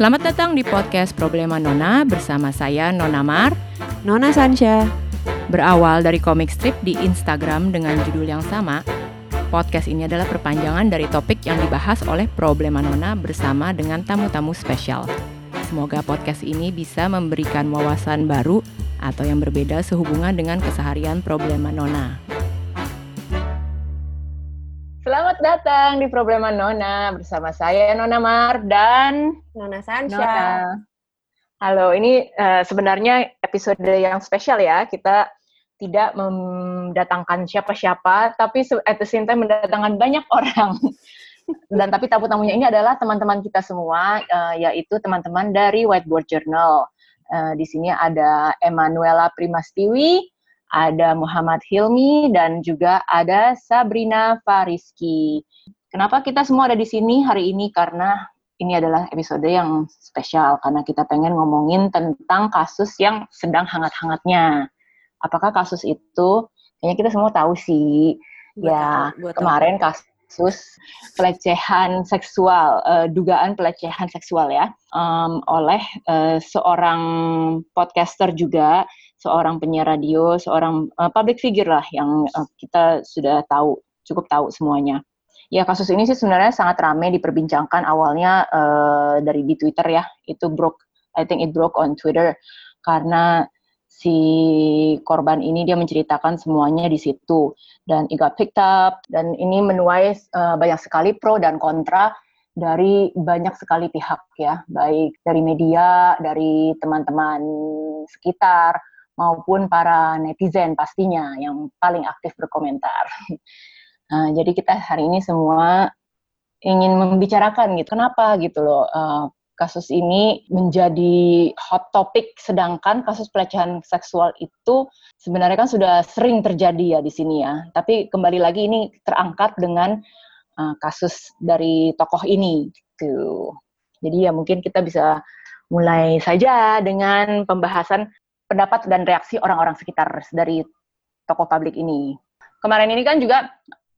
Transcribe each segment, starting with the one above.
Selamat datang di podcast Problema Nona bersama saya Nona Mar, Nona Sansha. Berawal dari komik strip di Instagram dengan judul yang sama, podcast ini adalah perpanjangan dari topik yang dibahas oleh Problema Nona bersama dengan tamu-tamu spesial. Semoga podcast ini bisa memberikan wawasan baru atau yang berbeda sehubungan dengan keseharian Problema Nona. Datang di Problema Nona bersama saya Nona Mar dan Nona Sansha. Nona. Halo, ini uh, sebenarnya episode yang spesial ya. Kita tidak mendatangkan siapa-siapa, tapi at the same time mendatangkan banyak orang. Dan tapi tamu-tamunya ini adalah teman-teman kita semua, uh, yaitu teman-teman dari Whiteboard Journal. Uh, di sini ada Emanuela Primastiwi, ada Muhammad Hilmi, dan juga ada Sabrina Fariski. Kenapa kita semua ada di sini hari ini? Karena ini adalah episode yang spesial, karena kita pengen ngomongin tentang kasus yang sedang hangat-hangatnya. Apakah kasus itu, kayaknya kita semua tahu sih, ya tahu, kemarin tahu. kasus pelecehan seksual, uh, dugaan pelecehan seksual ya, um, oleh uh, seorang podcaster juga seorang penyiar radio, seorang uh, public figure lah yang uh, kita sudah tahu, cukup tahu semuanya. Ya kasus ini sih sebenarnya sangat ramai diperbincangkan awalnya uh, dari di Twitter ya, itu broke, I think it broke on Twitter karena si korban ini dia menceritakan semuanya di situ. Dan it got picked up dan ini menuai uh, banyak sekali pro dan kontra dari banyak sekali pihak ya, baik dari media, dari teman-teman sekitar, maupun para netizen pastinya yang paling aktif berkomentar. Nah, jadi kita hari ini semua ingin membicarakan gitu, kenapa gitu loh uh, kasus ini menjadi hot topic, sedangkan kasus pelecehan seksual itu sebenarnya kan sudah sering terjadi ya di sini ya. Tapi kembali lagi ini terangkat dengan uh, kasus dari tokoh ini gitu. Jadi ya mungkin kita bisa mulai saja dengan pembahasan pendapat dan reaksi orang-orang sekitar dari tokoh publik ini. Kemarin ini kan juga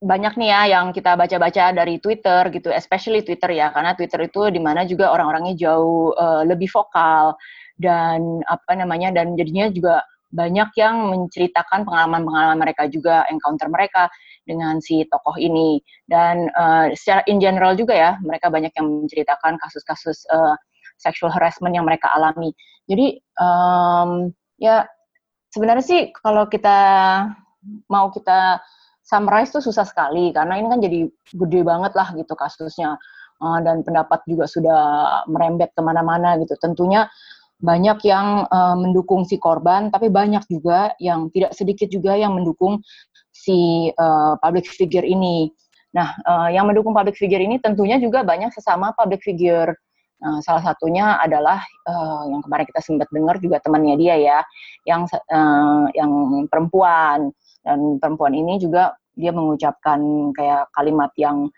banyak nih ya yang kita baca-baca dari Twitter gitu, especially Twitter ya, karena Twitter itu di mana juga orang-orangnya jauh uh, lebih vokal dan apa namanya dan jadinya juga banyak yang menceritakan pengalaman-pengalaman mereka juga, encounter mereka dengan si tokoh ini dan uh, secara in general juga ya, mereka banyak yang menceritakan kasus-kasus uh, sexual harassment yang mereka alami. Jadi um, Ya, sebenarnya sih kalau kita mau kita summarize tuh susah sekali karena ini kan jadi gede banget lah gitu kasusnya uh, dan pendapat juga sudah merembet ke mana-mana gitu. Tentunya banyak yang uh, mendukung si korban, tapi banyak juga yang tidak sedikit juga yang mendukung si uh, public figure ini. Nah, uh, yang mendukung public figure ini tentunya juga banyak sesama public figure Uh, salah satunya adalah uh, yang kemarin kita sempat dengar juga temannya dia ya, yang uh, yang perempuan. Dan perempuan ini juga dia mengucapkan kayak kalimat yang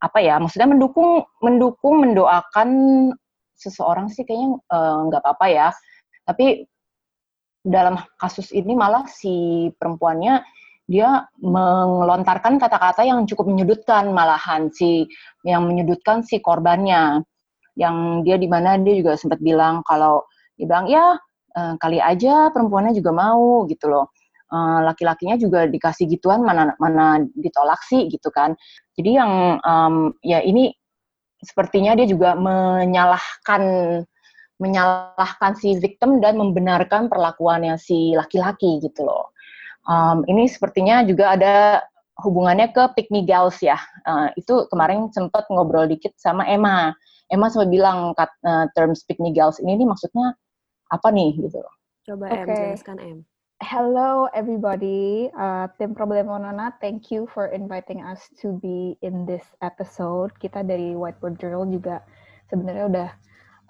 apa ya, maksudnya mendukung mendukung mendoakan seseorang sih kayaknya nggak uh, apa-apa ya, tapi dalam kasus ini malah si perempuannya dia melontarkan kata-kata yang cukup menyudutkan malahan si yang menyudutkan si korbannya yang dia di mana dia juga sempat bilang kalau dia bilang ya uh, kali aja perempuannya juga mau gitu loh. Uh, laki-lakinya juga dikasih gituan mana mana ditolak sih gitu kan. Jadi yang um, ya ini sepertinya dia juga menyalahkan menyalahkan si victim dan membenarkan perlakuannya si laki-laki gitu loh. Um, ini sepertinya juga ada hubungannya ke pick me gals ya. Uh, itu kemarin sempat ngobrol dikit sama Emma Emma sempat bilang kat, uh, term speak girls ini nih maksudnya apa nih gitu Coba okay. M jelaskan M. Hello everybody, uh, tim Problema Nona, thank you for inviting us to be in this episode. Kita dari Whiteboard Journal juga sebenarnya udah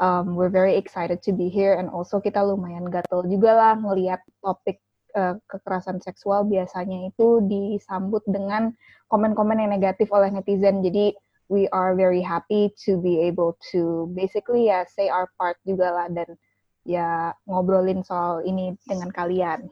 um, we're very excited to be here and also kita lumayan gatel juga lah ngelihat topik uh, kekerasan seksual biasanya itu disambut dengan komen-komen yang negatif oleh netizen. Jadi we are very happy to be able to basically ya say our part juga lah dan ya ngobrolin soal ini dengan kalian.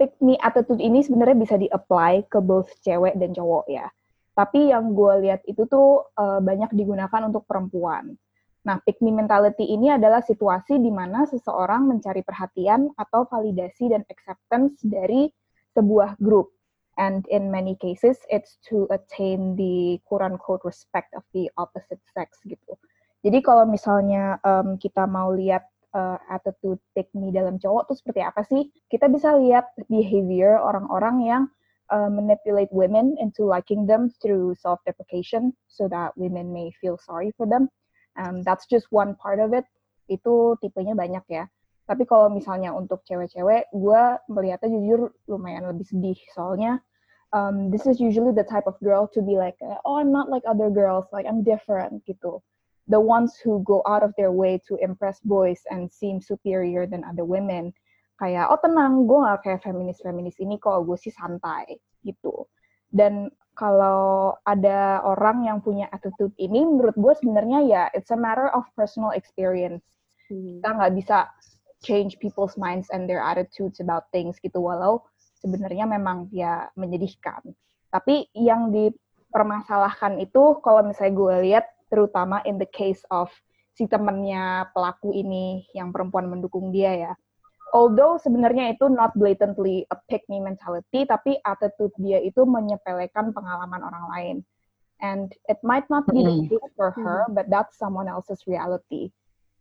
Pick me attitude ini sebenarnya bisa di-apply ke both cewek dan cowok ya. Tapi yang gue lihat itu tuh uh, banyak digunakan untuk perempuan. Nah, pick me mentality ini adalah situasi di mana seseorang mencari perhatian atau validasi dan acceptance dari sebuah grup. And in many cases, it's to attain the quote-unquote respect of the opposite sex gitu. Jadi kalau misalnya um, kita mau lihat uh, attitude me dalam cowok tuh seperti apa sih? Kita bisa lihat behavior orang-orang yang uh, manipulate women into liking them through self-deprecation so that women may feel sorry for them Um, that's just one part of it. Itu tipenya banyak ya. Tapi kalau misalnya untuk cewek-cewek, gue melihatnya jujur lumayan lebih sedih. Soalnya um, this is usually the type of girl to be like, oh I'm not like other girls, like I'm different gitu. The ones who go out of their way to impress boys and seem superior than other women. Kayak, oh tenang, gue gak kayak feminis-feminis ini kok, gue sih santai gitu. Dan kalau ada orang yang punya attitude ini, menurut gue sebenarnya ya it's a matter of personal experience. Hmm. Kita nggak bisa change people's minds and their attitudes about things gitu, walau sebenarnya memang ya menyedihkan. Tapi yang dipermasalahkan itu kalau misalnya gue lihat, terutama in the case of si temennya pelaku ini yang perempuan mendukung dia ya, although sebenarnya itu not blatantly a pick me mentality, tapi attitude dia itu menyepelekan pengalaman orang lain. And it might not be the truth for her, but that's someone else's reality.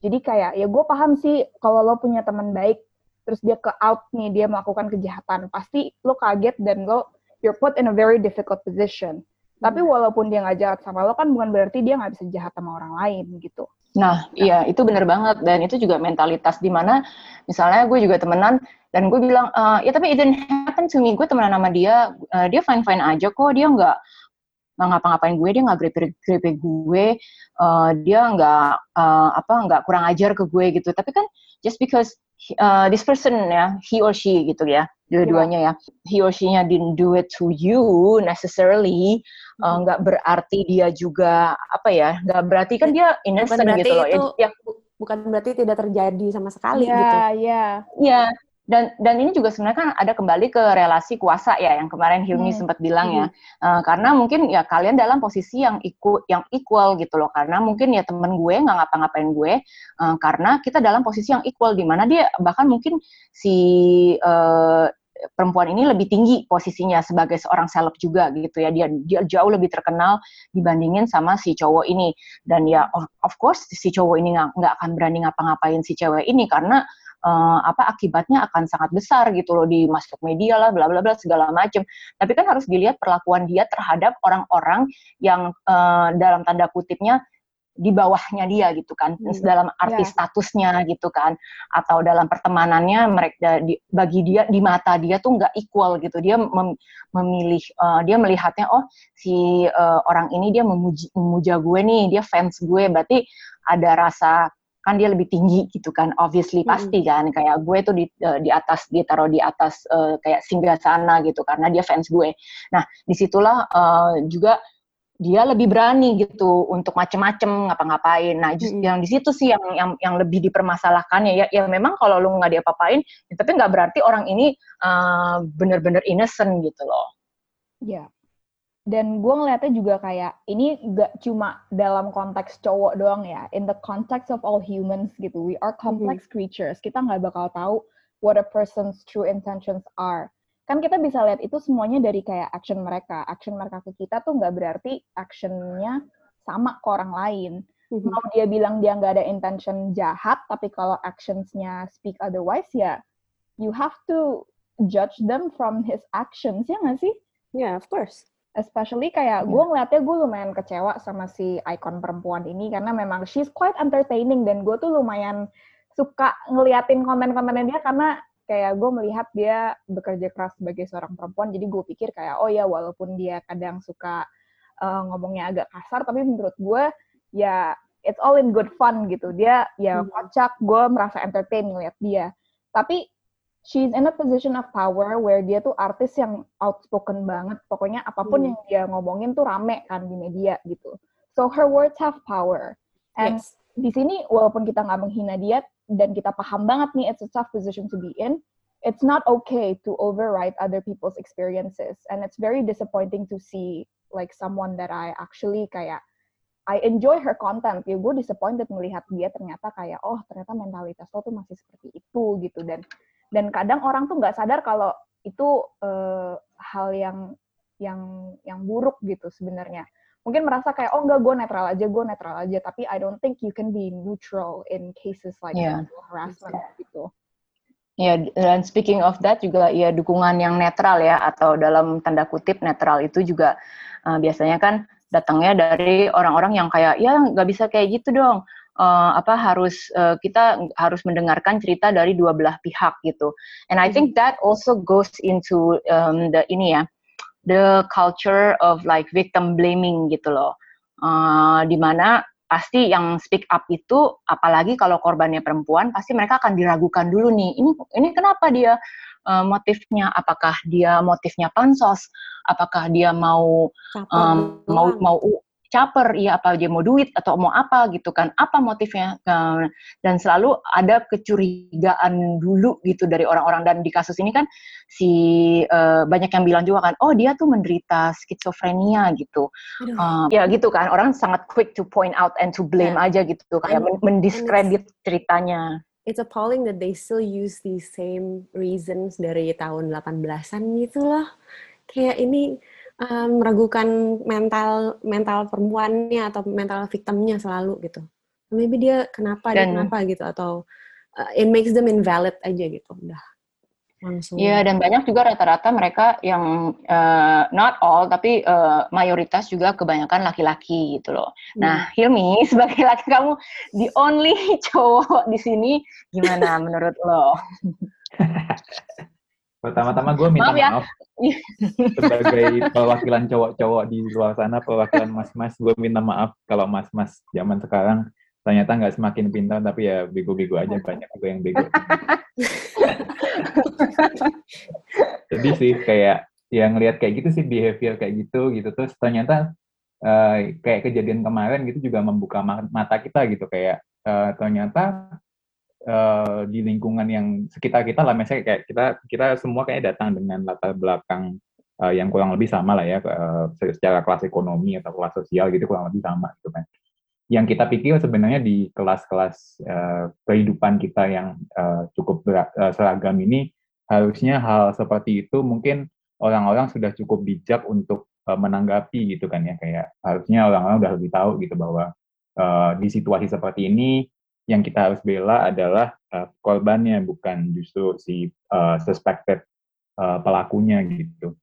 Jadi kayak, ya gue paham sih kalau lo punya teman baik, terus dia ke out nih, dia melakukan kejahatan, pasti lo kaget dan lo, you're put in a very difficult position. Tapi walaupun dia nggak jahat sama lo kan bukan berarti dia nggak bisa jahat sama orang lain gitu. Nah, iya itu benar banget. Dan itu juga mentalitas di mana misalnya gue juga temenan dan gue bilang e, ya tapi it didn't happen to me. Gue temenan sama dia uh, dia fine fine aja kok. Dia nggak nggak ngapa-ngapain gue dia nggak grepe-grepe gue uh, dia nggak uh, apa nggak kurang ajar ke gue gitu. Tapi kan just because uh, this person ya he or she gitu ya dua-duanya ya he or she-nya didn't do it to you necessarily uh, nggak berarti dia juga apa ya nggak berarti kan dia innocent gitu loh itu, ya, bukan berarti tidak terjadi sama sekali yeah, gitu. ya yeah. ya dan dan ini juga sebenarnya kan ada kembali ke relasi kuasa ya yang kemarin Hilmi hmm. sempat bilang ya. Uh, karena mungkin ya kalian dalam posisi yang ikut yang equal gitu loh. Karena mungkin ya temen gue nggak ngapa-ngapain gue uh, karena kita dalam posisi yang equal di mana dia bahkan mungkin si uh, perempuan ini lebih tinggi posisinya sebagai seorang seleb juga gitu ya. Dia dia jauh lebih terkenal dibandingin sama si cowok ini. Dan ya of, of course si cowok ini nggak akan berani ngapa-ngapain si cewek ini karena uh, apa akibatnya akan sangat besar gitu loh di masuk media lah bla bla bla segala macam tapi kan harus dilihat perlakuan dia terhadap orang-orang yang uh, dalam tanda kutipnya di bawahnya dia gitu kan hmm. dalam arti yeah. statusnya gitu kan atau dalam pertemanannya mereka di, bagi dia di mata dia tuh nggak equal gitu dia mem, memilih uh, dia melihatnya oh si uh, orang ini dia memuji, memuja gue nih dia fans gue berarti ada rasa kan dia lebih tinggi gitu kan obviously hmm. pasti kan kayak gue tuh di uh, di atas dia taruh di atas uh, kayak singgah sana gitu karena dia fans gue nah di situlah uh, juga dia lebih berani gitu untuk macem-macem ngapa-ngapain. Nah, just, hmm. yang di situ sih yang yang yang lebih dipermasalahkannya ya. Ya memang kalau lu nggak diapa-apain, ya, tapi nggak berarti orang ini uh, bener-bener innocent gitu loh. Ya. Dan gue ngeliatnya juga kayak ini gak cuma dalam konteks cowok doang ya. In the context of all humans gitu, we are complex hmm. creatures. Kita nggak bakal tahu what a person's true intentions are kan kita bisa lihat itu semuanya dari kayak action mereka. Action mereka ke kita tuh nggak berarti actionnya sama ke orang lain. Mm-hmm. Mau dia bilang dia nggak ada intention jahat, tapi kalau actionsnya speak otherwise ya, you have to judge them from his actions ya nggak sih? Yeah, of course. Especially kayak yeah. gue ngeliatnya gue lumayan kecewa sama si ikon perempuan ini karena memang she's quite entertaining dan gue tuh lumayan suka ngeliatin konten-kontennya dia karena kayak gue melihat dia bekerja keras sebagai seorang perempuan jadi gue pikir kayak oh ya walaupun dia kadang suka uh, ngomongnya agak kasar tapi menurut gue ya it's all in good fun gitu dia ya hmm. kocak gue merasa entertain ngeliat dia tapi she's in a position of power where dia tuh artis yang outspoken banget. Pokoknya apa pun hmm. yang dia ngomongin tuh rame kan di media gitu. So her words have power. And yes. di sini walaupun kita nggak menghina dia dan kita paham banget nih it's a tough position to be in, it's not okay to override other people's experiences. And it's very disappointing to see like someone that I actually kayak I enjoy her content. Ya gue disappointed melihat dia ternyata kayak oh ternyata mentalitas lo tuh masih seperti itu gitu. Dan dan kadang orang tuh nggak sadar kalau itu uh, hal yang yang yang buruk gitu sebenarnya mungkin merasa kayak oh enggak gue netral aja gue netral aja tapi I don't think you can be neutral in cases like yeah. harassment gitu Ya, dan speaking of that juga ya dukungan yang netral ya atau dalam tanda kutip netral itu juga uh, biasanya kan datangnya dari orang-orang yang kayak ya nggak bisa kayak gitu dong. Uh, apa harus uh, kita harus mendengarkan cerita dari dua belah pihak gitu. And I think that also goes into um, the ini ya, the culture of like victim blaming gitu loh. Uh, di mana pasti yang speak up itu apalagi kalau korbannya perempuan pasti mereka akan diragukan dulu nih ini ini kenapa dia uh, motifnya apakah dia motifnya pansos apakah dia mau um, mau mau caper, ya apa dia mau duit atau mau apa gitu kan, apa motifnya, dan selalu ada kecurigaan dulu gitu dari orang-orang, dan di kasus ini kan si uh, banyak yang bilang juga kan, oh dia tuh menderita skizofrenia gitu, uh, ya gitu kan, orang sangat quick to point out and to blame yeah. aja gitu, kayak and, mendiskredit ceritanya. It's appalling that they still use these same reasons dari tahun 18-an gitu loh. Kayak ini um, meragukan mental mental perempuannya atau mental victimnya selalu gitu. Maybe dia kenapa dan, dia kenapa gitu atau uh, it makes them invalid aja gitu. Udah langsung. Iya dan banyak juga rata-rata mereka yang uh, not all tapi uh, mayoritas juga kebanyakan laki-laki gitu loh. Hmm. Nah Hilmi sebagai laki kamu the only cowok di sini gimana menurut lo? Pertama-tama gue minta maaf, ya. maaf sebagai perwakilan cowok-cowok di luar sana, perwakilan mas-mas, gue minta maaf kalau mas-mas zaman sekarang ternyata nggak semakin pintar, tapi ya bego-bego aja banyak juga yang bego. Jadi sih kayak yang lihat kayak gitu sih behavior kayak gitu gitu terus ternyata uh, kayak kejadian kemarin gitu juga membuka mata kita gitu kayak uh, ternyata uh, di lingkungan yang sekitar kita lah, misalnya kayak kita kita semua kayak datang dengan latar belakang uh, yang kurang lebih sama lah ya, uh, secara kelas ekonomi atau kelas sosial gitu kurang lebih sama gitu kan. Yang kita pikir sebenarnya di kelas-kelas uh, kehidupan kita yang uh, cukup berat, uh, seragam ini harusnya hal seperti itu mungkin orang-orang sudah cukup bijak untuk uh, menanggapi gitu kan ya kayak harusnya orang-orang udah lebih tahu gitu bahwa uh, di situasi seperti ini yang kita harus bela adalah uh, korbannya bukan justru si uh, suspected uh, pelakunya gitu.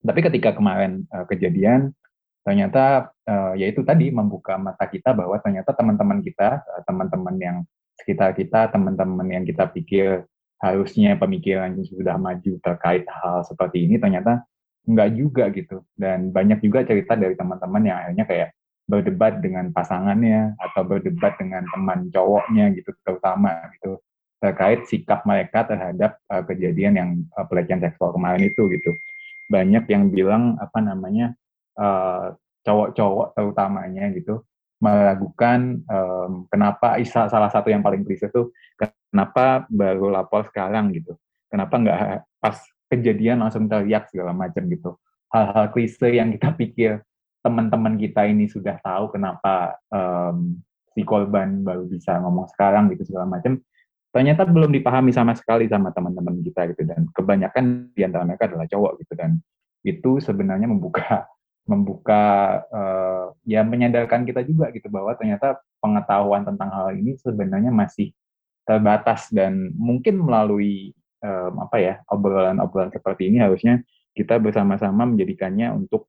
Tapi ketika kemarin uh, kejadian ternyata uh, yaitu tadi membuka mata kita bahwa ternyata teman-teman kita, teman-teman yang sekitar kita, teman-teman yang kita pikir harusnya pemikiran sudah maju terkait hal seperti ini ternyata enggak juga gitu. Dan banyak juga cerita dari teman-teman yang akhirnya kayak berdebat dengan pasangannya atau berdebat dengan teman cowoknya gitu terutama gitu terkait sikap mereka terhadap uh, kejadian yang uh, pelecehan seksual kemarin itu gitu. Banyak yang bilang apa namanya uh, cowok-cowok terutamanya gitu meragukan um, kenapa isa salah satu yang paling klise itu kenapa baru lapor sekarang gitu? Kenapa nggak pas kejadian langsung teriak segala macam gitu? Hal-hal klise yang kita pikir teman-teman kita ini sudah tahu kenapa um, si korban baru bisa ngomong sekarang gitu segala macam ternyata belum dipahami sama sekali sama teman-teman kita gitu. Dan kebanyakan di antara mereka adalah cowok gitu. Dan itu sebenarnya membuka membuka uh, ya menyadarkan kita juga gitu bahwa ternyata pengetahuan tentang hal ini sebenarnya masih terbatas. Dan mungkin melalui um, apa ya obrolan-obrolan seperti ini harusnya kita bersama-sama menjadikannya untuk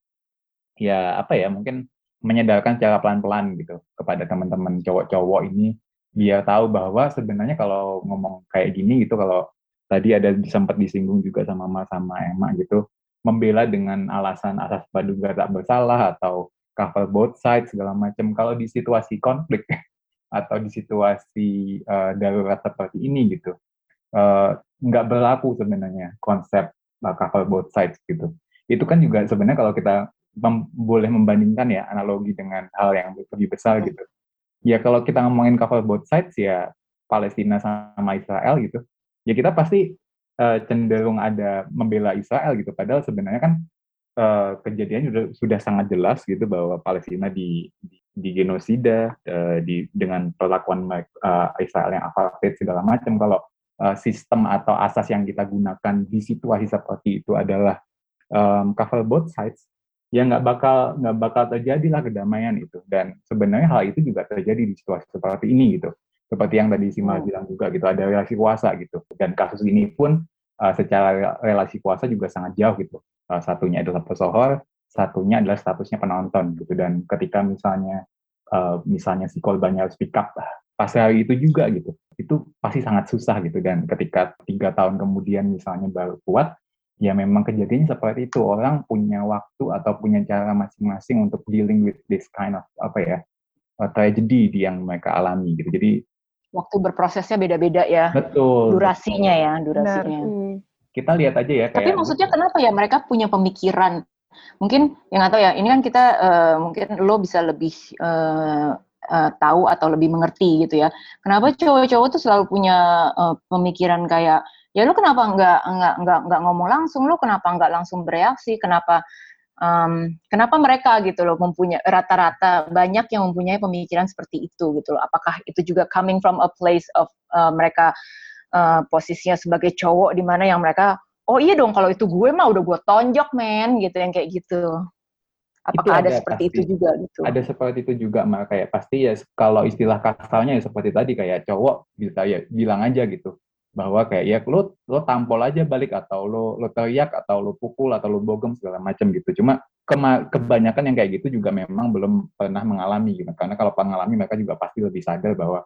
ya apa ya mungkin menyadarkan secara pelan-pelan gitu kepada teman-teman cowok-cowok ini. Biar tahu bahwa sebenarnya kalau ngomong kayak gini gitu kalau tadi ada sempat disinggung juga sama Mas sama Emma gitu membela dengan alasan asas praduga tak bersalah atau cover both sides segala macam kalau di situasi konflik atau di situasi uh, darurat seperti ini gitu uh, nggak berlaku sebenarnya konsep uh, cover both sides gitu. Itu kan juga sebenarnya kalau kita mem boleh membandingkan ya analogi dengan hal yang lebih besar gitu. Ya kalau kita ngomongin cover both sides ya Palestina sama Israel gitu, ya kita pasti uh, cenderung ada membela Israel gitu. Padahal sebenarnya kan uh, kejadian sudah, sudah sangat jelas gitu bahwa Palestina di, di di genosida, uh, di dengan perlakuan uh, Israel yang apartheid segala macam. Kalau uh, sistem atau asas yang kita gunakan di situasi seperti itu adalah um, cover both sides, ya nggak bakal nggak bakal terjadilah kedamaian itu. Dan sebenarnya hal itu juga terjadi di situasi seperti ini gitu. Seperti yang tadi Sima hmm. bilang juga gitu, ada relasi kuasa gitu. Dan kasus ini pun uh, secara relasi kuasa juga sangat jauh gitu. Uh, satunya adalah pesohor, satunya adalah statusnya penonton gitu dan ketika misalnya uh, misalnya si korbannya harus pick up pas hari itu juga gitu itu pasti sangat susah gitu dan ketika tiga tahun kemudian misalnya baru kuat ya memang kejadiannya seperti itu. Orang punya waktu atau punya cara masing-masing untuk dealing with this kind of apa ya uh, tragedy yang mereka alami gitu. Jadi waktu berprosesnya beda-beda ya. Betul durasinya ya durasinya. hmm. kita lihat aja ya kayak tapi maksudnya kenapa ya mereka punya pemikiran? Mungkin yang nggak tahu ya ini kan kita uh, mungkin lo bisa lebih uh, uh, tahu atau lebih mengerti gitu ya. Kenapa cowok-cowok tuh selalu punya uh, pemikiran kayak ya lo kenapa nggak nggak nggak nggak ngomong langsung? Lo kenapa nggak langsung bereaksi? Kenapa um, kenapa mereka gitu loh mempunyai rata-rata banyak yang mempunyai pemikiran seperti itu gitu loh? Apakah itu juga coming from a place of uh, mereka uh, posisinya sebagai cowok di mana yang mereka oh iya dong kalau itu gue mah udah gue tonjok men gitu yang kayak gitu. Apakah itu ada, ada seperti pasti. itu juga gitu? Ada seperti itu juga mah kayak pasti ya kalau istilah kasalnya ya seperti tadi kayak cowok bisa ya bilang aja gitu bahwa kayak ya lo lo tampol aja balik atau lo lo teriak atau lo pukul atau lo bogem segala macam gitu. Cuma kebanyakan yang kayak gitu juga memang belum pernah mengalami gitu. Karena kalau mengalami mereka juga pasti lebih sadar bahwa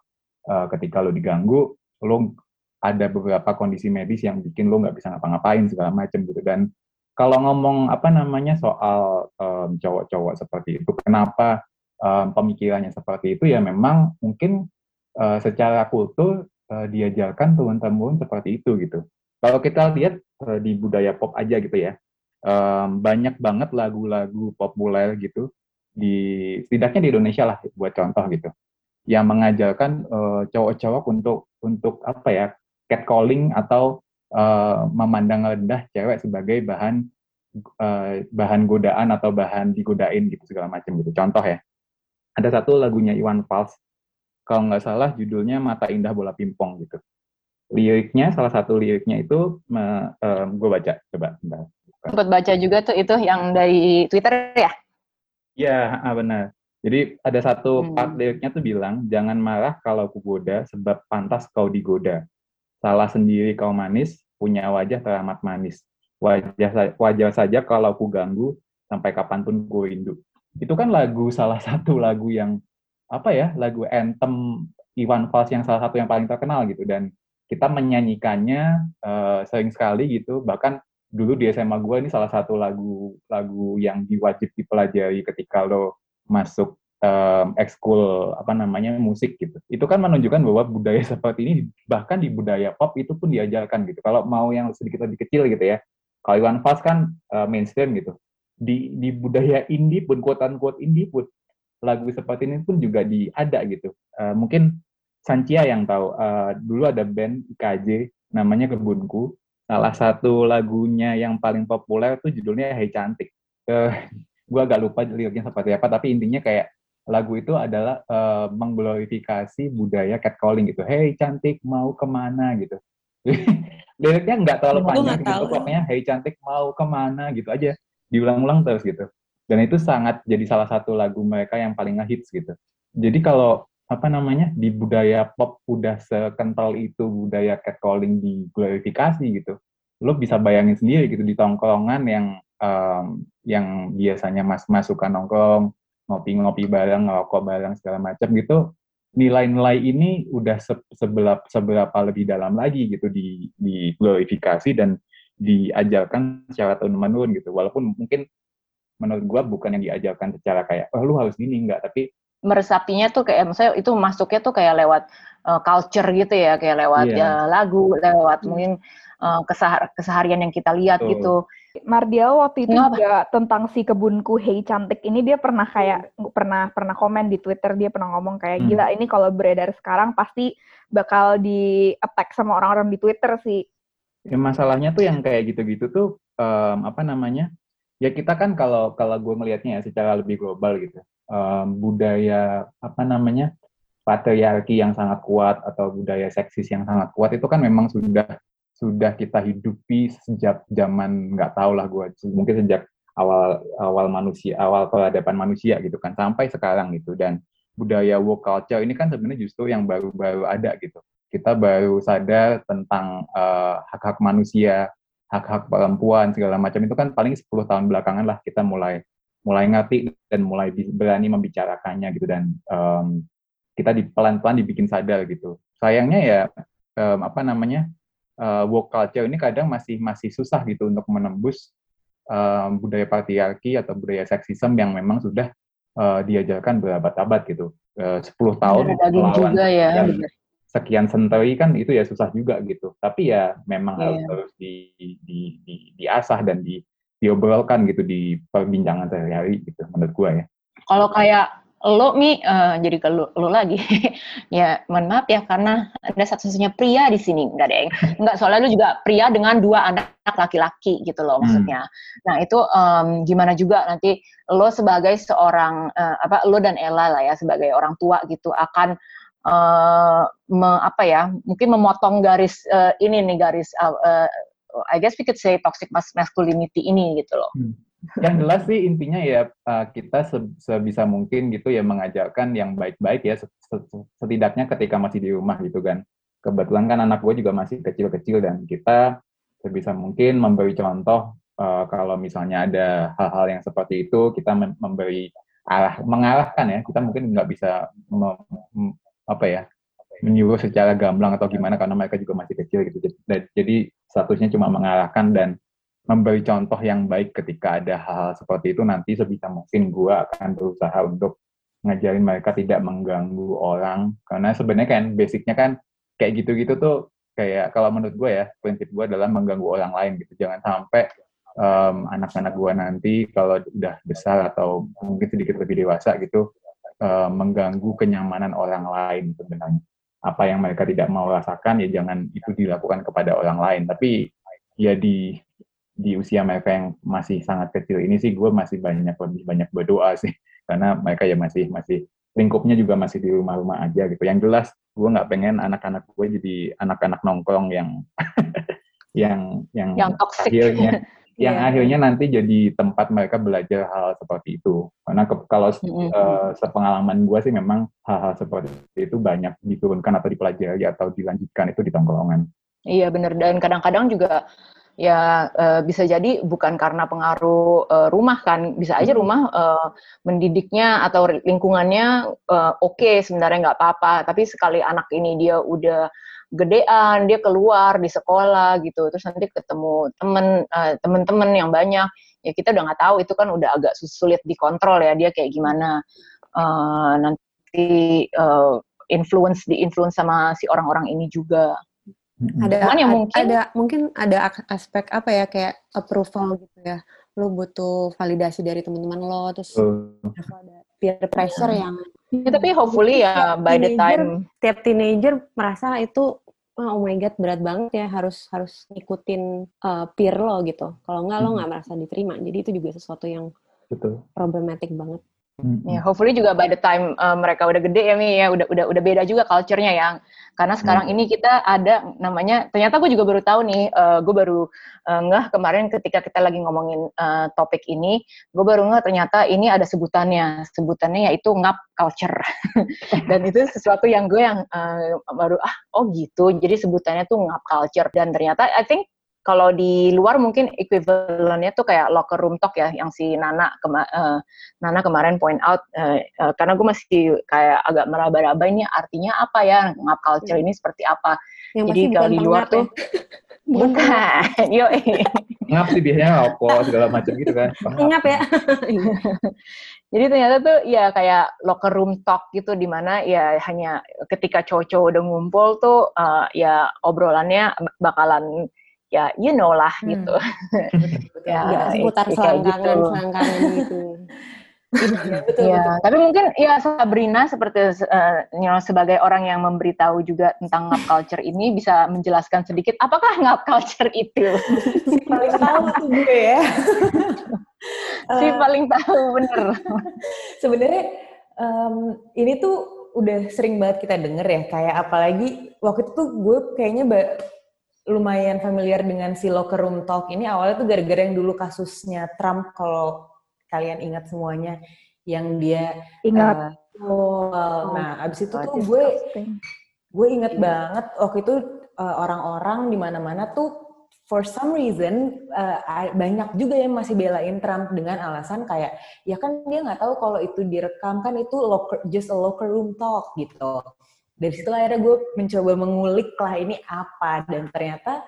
uh, ketika lo diganggu lo ada beberapa kondisi medis yang bikin lo nggak bisa ngapa-ngapain segala macam gitu. Dan kalau ngomong apa namanya soal um, cowok-cowok seperti itu kenapa um, pemikirannya seperti itu ya memang mungkin uh, secara kultur uh, diajarkan turun-temurun seperti itu gitu kalau kita lihat uh, di budaya pop aja gitu ya um, banyak banget lagu-lagu populer gitu di setidaknya di Indonesia lah buat contoh gitu yang mengajarkan cowok-cowok untuk untuk apa ya catcalling atau uh, memandang rendah cewek sebagai bahan uh, bahan godaan atau bahan digodain gitu segala macam gitu. Contoh ya, ada satu lagunya Iwan Fals, kalau nggak salah judulnya Mata Indah Bola Pimpong gitu. Liriknya, salah satu liriknya itu, uh, um, gue baca, coba. Sempat baca juga tuh itu yang dari Twitter ya? Iya, ah, benar. Jadi ada satu hmm. part liriknya tuh bilang, jangan marah kalau ku goda sebab pantas kau digoda. Salah sendiri kau manis, punya wajah teramat manis. Wajah, wajah saja kalau ku ganggu, sampai kapan pun ku rindu. Itu kan lagu salah satu lagu yang apa ya lagu anthem Iwan Fals yang salah satu yang paling terkenal gitu dan kita menyanyikannya uh, sering sekali gitu bahkan dulu di SMA gue ini salah satu lagu lagu yang diwajib dipelajari ketika lo masuk um, ekskul apa namanya musik gitu. Itu kan menunjukkan bahwa budaya seperti ini bahkan di budaya pop itu pun diajarkan gitu. Kalau mau yang sedikit lebih kecil gitu ya. Kalau Iwan Fals kan uh, mainstream gitu. Di di budaya indie pun quote unquote indie pun lagu seperti ini pun juga di ada gitu. Uh, mungkin Sancia yang tahu. Uh, dulu ada band IKJ namanya Kebunku. Salah satu lagunya yang paling populer tuh judulnya Hey Cantik. Uh, gue agak lupa liriknya seperti apa, tapi intinya kayak lagu itu adalah uh, mengglorifikasi budaya catcalling gitu. Hey cantik mau ke mana gitu. Liriknya nggak terlalu panjang gitu, pokoknya Hey cantik mau ke mana gitu aja. Diulang-ulang terus gitu. Dan itu sangat jadi salah satu lagu mereka yang paling ngehits gitu. Jadi kalau apa namanya di budaya pop udah sekental itu budaya catcalling diglorifikasi gitu. Lo bisa bayangin sendiri gitu di tongkrongan yang um, yang biasanya mas masukan nongkrong ngopi-ngopi bareng, ngerokok bareng segala macam gitu, nilai-nilai ini udah se seberapa, seberapa lebih dalam lagi gitu di, di glorifikasi dan diajarkan secara turun menurun gitu. Walaupun mungkin menurut gua bukan yang diajarkan secara kayak oh lu harus gini enggak, tapi meresapinya tuh kayak misalnya itu masuknya tuh kayak lewat uh, culture gitu ya, kayak lewat yeah. ya, lagu, lewat hmm. mungkin uh, kesehar keseharian yang kita lihat Betul. gitu. Mardial waktu itu Kenapa? juga tentang si kebunku Hey cantik ini dia pernah kayak hmm. pernah pernah komen di Twitter dia pernah ngomong kayak hmm. gila ini kalau beredar sekarang pasti bakal di attack sama orang-orang di Twitter sih. Ya, masalahnya tuh yang kayak gitu-gitu tuh um, apa namanya? Ya kita kan kalau kalau gue melihatnya ya secara lebih global gitu. um, budaya apa namanya patriarki yang sangat kuat atau budaya seksis yang sangat kuat itu kan memang sudah sudah kita hidupi sejak zaman nggak tahu lah gue mungkin sejak awal awal manusia awal peradaban manusia gitu kan sampai sekarang gitu dan budaya woke culture ini kan sebenarnya justru yang baru-baru ada gitu kita baru sadar tentang uh, hak-hak manusia hak-hak perempuan segala macam itu kan paling 10 tahun belakangan lah kita mulai mulai ngerti dan mulai berani membicarakannya gitu dan um, kita di pelan-pelan dibikin sadar gitu. Sayangnya ya um, apa namanya uh, woke culture ini kadang masih masih susah gitu untuk menembus um, budaya patriarki atau budaya seksisme yang memang sudah uh, diajarkan berabad-abad gitu. Uh, 10 tahun melawan juga ya. Sekian, century kan itu ya susah juga gitu. Tapi ya memang yeah. harus terus di, di, di, diasah dan di diobrolkan gitu di perbincangan sehari-hari gitu menurut gue ya. Kalau kayak lo mi uh, jadi ke lo, lo lagi ya mohon maaf ya karena ada satu-satunya pria di sini enggak deh enggak soalnya lo juga pria dengan dua anak laki-laki gitu loh hmm. maksudnya hmm. nah itu um, gimana juga nanti lo sebagai seorang uh, apa lo dan Ella lah ya sebagai orang tua gitu akan uh, me, apa ya mungkin memotong garis uh, ini nih garis uh, uh, I guess we could say toxic masculinity ini gitu loh. Hmm. Yang jelas sih intinya ya kita sebisa mungkin gitu ya mengajarkan yang baik-baik ya setidaknya ketika masih di rumah gitu kan. Kebetulan kan anak gue juga masih kecil-kecil dan kita sebisa mungkin memberi contoh kalau misalnya ada hal-hal yang seperti itu kita memberi arah mengarahkan ya. Kita mungkin nggak bisa apa ya menyuruh secara gamblang atau gimana karena mereka juga masih kecil gitu. Jadi statusnya cuma mengarahkan dan memberi contoh yang baik ketika ada hal-hal seperti itu nanti sebisa mungkin gue akan berusaha untuk ngajarin mereka tidak mengganggu orang. Karena sebenarnya kan basicnya kan kayak gitu-gitu tuh kayak kalau menurut gue ya prinsip gue adalah mengganggu orang lain gitu. Jangan sampai um, anak-anak gue nanti kalau udah besar atau mungkin sedikit lebih dewasa gitu um, mengganggu kenyamanan orang lain sebenarnya apa yang mereka tidak mau rasakan ya jangan itu dilakukan kepada orang lain tapi ya di di usia mereka yang masih sangat kecil ini sih gue masih banyak lebih banyak berdoa sih karena mereka ya masih masih lingkupnya juga masih di rumah-rumah aja gitu. Yang jelas gue nggak pengen anak-anak gue jadi anak-anak nongkrong yang yang yang, yang toxic. akhirnya yang yeah. akhirnya nanti jadi tempat mereka belajar hal seperti itu. Karena ke, kalau mm -hmm. uh, sepengalaman gue sih memang hal-hal seperti itu banyak diturunkan atau dipelajari atau dilanjutkan itu di tongkrongan. Iya benar dan kadang-kadang juga ya uh, bisa jadi bukan karena pengaruh uh, rumah kan bisa aja rumah uh, mendidiknya atau lingkungannya uh, oke okay, sebenarnya nggak apa-apa tapi sekali anak ini dia udah gedean dia keluar di sekolah gitu. Terus nanti ketemu temen uh, temen-temen yang banyak. Ya kita udah nggak tahu itu kan udah agak sulit dikontrol ya dia kayak gimana. Uh, nanti uh, influence di influence sama si orang-orang ini juga. Ada Cuman yang mungkin ada mungkin ada aspek apa ya kayak approval gitu ya. Lo butuh validasi dari teman-teman lo terus uh. ada peer pressure yeah. yang ya, tapi hopefully ya by the time tiap teenager merasa itu oh my god berat banget ya harus harus ngikutin uh, peer lo gitu. Kalau enggak hmm. lo nggak merasa diterima. Jadi itu juga sesuatu yang Betul. problematik banget. Mm-hmm. Ya, hopefully juga by the time uh, mereka udah gede ya Mi ya udah udah udah beda juga culture-nya yang. Karena sekarang mm. ini kita ada namanya ternyata gue juga baru tahu nih uh, gue baru uh, ngeh kemarin ketika kita lagi ngomongin uh, topik ini gue baru ngeh ternyata ini ada sebutannya. Sebutannya yaitu ngap culture. Dan itu sesuatu yang gue yang uh, baru ah oh gitu. Jadi sebutannya tuh ngap culture. Dan ternyata I think kalau di luar mungkin equivalentnya tuh kayak locker room talk ya yang si Nana kema uh, Nana kemarin point out uh, uh, karena gue masih kayak agak meraba-raba ini artinya apa ya ngap culture ini seperti apa. Yang jadi kalau di luar tuh ya? bukan. Yo ngap sih biasanya rokok segala macam gitu kan. Ngap ya. Jadi ternyata tuh ya kayak locker room talk gitu di mana ya hanya ketika cowok-cowok udah ngumpul tuh uh, ya obrolannya bakalan ya you know lah hmm. gitu. ya, ya seputar selangkangan gitu. selangkangan gitu. ya, betul, ya, betul. tapi mungkin ya Sabrina seperti uh, you know, sebagai orang yang memberitahu juga tentang ngap culture ini bisa menjelaskan sedikit apakah ngap culture itu? Paling tahu tuh gue ya. si paling tahu bener. Sebenarnya um, ini tuh udah sering banget kita denger ya, kayak apalagi waktu itu tuh gue kayaknya lumayan familiar dengan si locker room talk ini. Awalnya tuh gara-gara yang dulu kasusnya Trump kalau kalian ingat semuanya yang dia ingat. uh, oh, nah abis itu tuh gue gue inget banget waktu itu uh, orang-orang di mana-mana tuh for some reason uh, banyak juga yang masih belain Trump dengan alasan kayak ya kan dia nggak tahu kalau itu direkam kan itu locker, just a locker room talk gitu dari situ akhirnya gue mencoba mengulik lah ini apa. Dan ternyata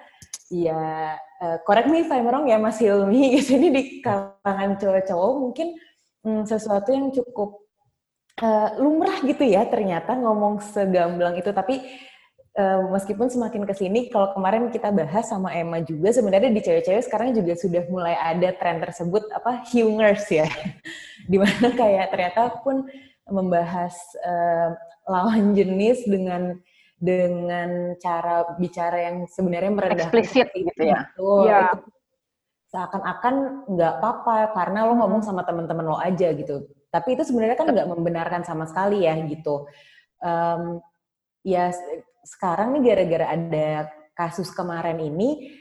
ya uh, correct me if ya Mas Hilmi. Gitu ini di kalangan cowok-cowok mungkin hmm, sesuatu yang cukup uh, lumrah gitu ya ternyata ngomong segamblang itu. Tapi uh, meskipun semakin ke sini kalau kemarin kita bahas sama Emma juga sebenarnya di cewek-cewek sekarang juga sudah mulai ada tren tersebut apa humors ya. Di mana kayak ternyata pun membahas uh, lawan jenis dengan dengan cara bicara yang sebenarnya merendahkan eksplisit gitu ya. Betul, ya. Itu seakan-akan nggak apa-apa karena lo ngomong sama teman-teman lo aja gitu. Tapi itu sebenarnya kan nggak membenarkan sama sekali ya gitu. Um, ya sekarang nih gara-gara ada kasus kemarin ini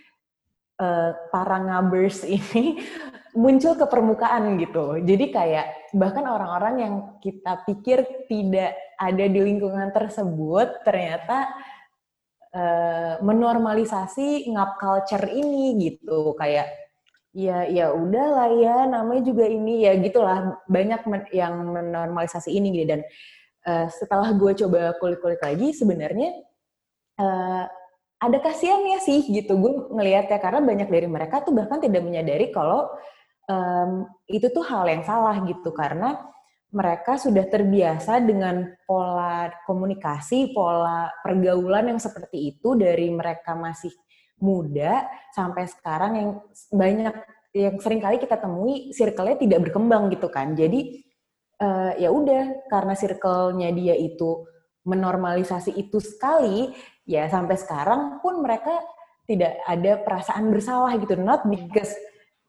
uh, para ngabers ini muncul ke permukaan gitu. Jadi kayak bahkan orang-orang yang kita pikir tidak ada di lingkungan tersebut ternyata uh, menormalisasi ngap culture ini gitu. Kayak ya ya udahlah ya namanya juga ini ya gitulah banyak men yang menormalisasi ini gitu dan uh, setelah gue coba kulik-kulik lagi sebenarnya uh, ada kasihannya sih gitu gue ngelihat ya karena banyak dari mereka tuh bahkan tidak menyadari kalau um, itu tuh hal yang salah gitu karena mereka sudah terbiasa dengan pola komunikasi, pola pergaulan yang seperti itu dari mereka masih muda sampai sekarang yang banyak yang sering kali kita temui circle-nya tidak berkembang gitu kan. Jadi uh, ya udah karena circle-nya dia itu menormalisasi itu sekali, ya sampai sekarang pun mereka tidak ada perasaan bersalah gitu. Not because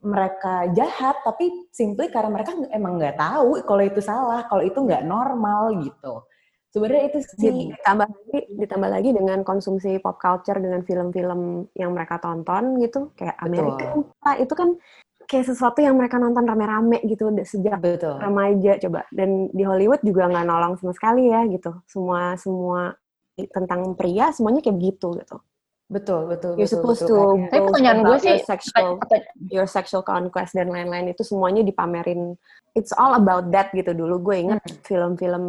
mereka jahat, tapi simply karena mereka emang nggak tahu kalau itu salah, kalau itu nggak normal gitu. Sebenarnya itu sih. Ditambah lagi ditambah lagi dengan konsumsi pop culture dengan film-film yang mereka tonton gitu kayak Amerika itu kan kayak sesuatu yang mereka nonton rame-rame gitu sejak Betul. remaja coba. Dan di Hollywood juga nggak nolong sama sekali ya gitu. Semua semua tentang pria semuanya kayak gitu gitu Betul, betul. You're betul, supposed betul, to. Tapi pertanyaan gue sih, your sexual, your sexual conquest dan lain-lain itu semuanya dipamerin. It's all about that gitu dulu. Gue inget hmm. film-film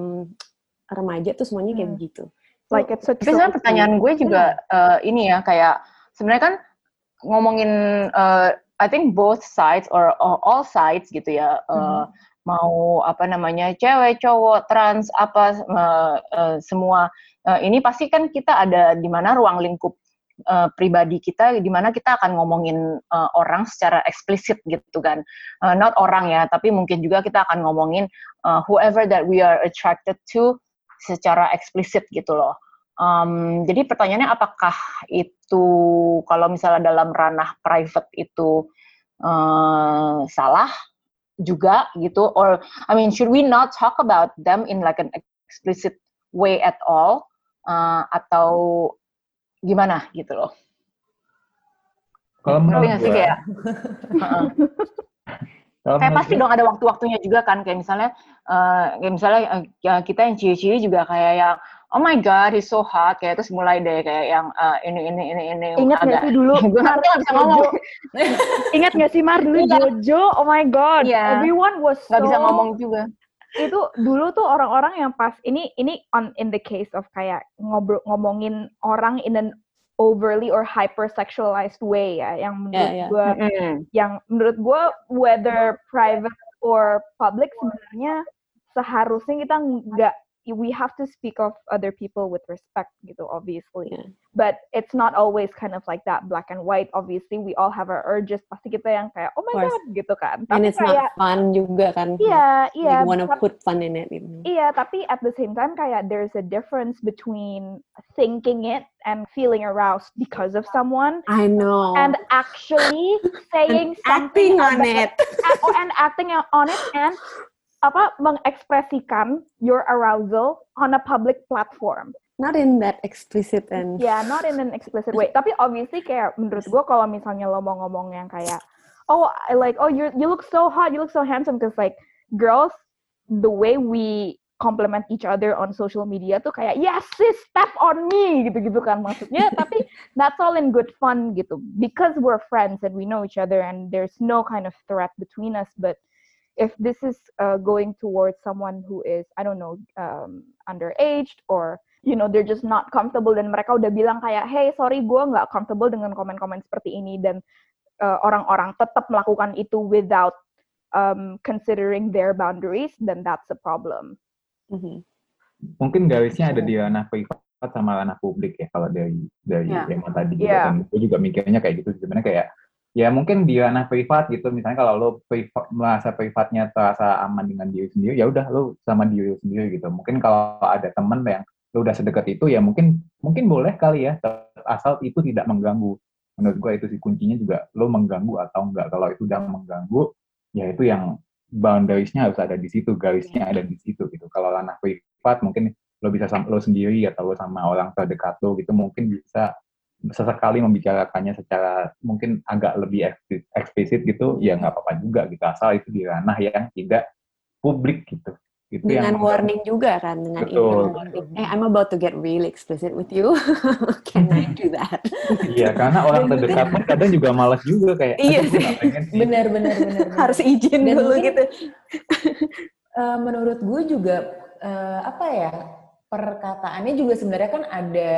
remaja tuh semuanya kayak hmm. gitu. Like it's Tapi sebenarnya pertanyaan gue juga hmm. uh, ini ya kayak sebenarnya kan ngomongin uh, I think both sides or, or all sides gitu ya. Uh, hmm. mau apa namanya cewek, cowok, trans, apa uh, uh, semua uh, ini pasti kan kita ada di mana ruang lingkup uh, pribadi kita di mana kita akan ngomongin uh, orang secara eksplisit gitu kan. Uh, not orang ya tapi mungkin juga kita akan ngomongin uh, whoever that we are attracted to secara eksplisit gitu loh. Um, jadi pertanyaannya apakah itu kalau misalnya dalam ranah private itu uh, salah juga gitu? Or I mean should we not talk about them in like an explicit way at all? Uh, atau gimana gitu loh. Kalau menurut gue, kayak, kayak pasti dong ada waktu-waktunya juga kan kayak misalnya uh, kayak misalnya uh, kita yang ciri-ciri juga kayak yang oh my god he's so hot kayak terus mulai deh kayak yang uh, ini ini ini ini ingat nggak sih dulu gue nggak bisa ngomong ingat nggak sih Mar dulu iya. Jojo oh my god yeah. everyone was so... bisa ngomong juga itu dulu tuh orang-orang yang pas ini ini on in the case of kayak ngobrol ngomongin orang in an overly or hypersexualized way ya yang menurut yeah, yeah. gue mm -hmm. yang menurut gue whether private or public sebenarnya seharusnya kita nggak we have to speak of other people with respect gitu obviously Yeah. but it's not always kind of like that black and white obviously we all have our urges pasti kita yang kayak oh my god gitu kan And it's kayak not fun juga kan. iya iya You want to tapi- put fun in it. Gitu. Iya, tapi at the same time kayak there's a difference between thinking it and feeling aroused because of someone I know. and actually saying acting something on about- it. and, oh, and acting on it and apa mengekspresikan your arousal on a public platform. Not in that explicit and Ya, not in an explicit way. Tapi obviously kayak menurut gue kalau misalnya lo mau ngomong yang kayak, oh, I like, oh, you you look so hot, you look so handsome, because like girls, the way we compliment each other on social media tuh kayak, yes, sis, step on me, gitu-gitu kan maksudnya. tapi that's all in good fun gitu, because we're friends and we know each other and there's no kind of threat between us. But if this is uh, going towards someone who is, I don't know, um, underaged or you know they're just not comfortable dan mereka udah bilang kayak hey sorry gue nggak comfortable dengan komen-komen seperti ini dan uh, orang-orang tetap melakukan itu without um, considering their boundaries then that's a problem Mhm. mungkin garisnya ada di ranah privat sama ranah publik ya kalau dari dari Ya. yang tadi juga Iya. dan gue juga mikirnya kayak gitu sebenarnya kayak ya mungkin di ranah privat gitu. Misalnya kalau lo privat, merasa privatnya terasa aman dengan diri sendiri ya udah lo sama diri sendiri gitu. Mungkin kalau ada temen yang lo udah sedekat itu ya mungkin mungkin boleh kali ya asal itu tidak mengganggu. Menurut gue itu sih kuncinya juga lo mengganggu atau enggak. Kalau itu udah mengganggu ya itu yang boundariesnya harus ada di situ garisnya ada di situ gitu. Kalau ranah privat mungkin lo bisa sama lo sendiri atau lo sama orang terdekat lo gitu mungkin bisa sesekali membicarakannya secara mungkin agak lebih ekspli- eksplisit gitu ya nggak apa-apa juga gitu asal itu di ranah yang tidak publik gitu itu Dengan yang warning juga kan, dengan Betul. warning. Eh, I'm about to get really explicit with you. Can I do that? iya karena orang terdekat pun kadang juga malas juga kayak Iya "Aduh, gue nggak pengen sih." Benar, benar, benar. benar. Harus izin Dan dulu mungkin- gitu. Eh, menurut gue juga eh, apa ya perkataannya juga sebenarnya kan ada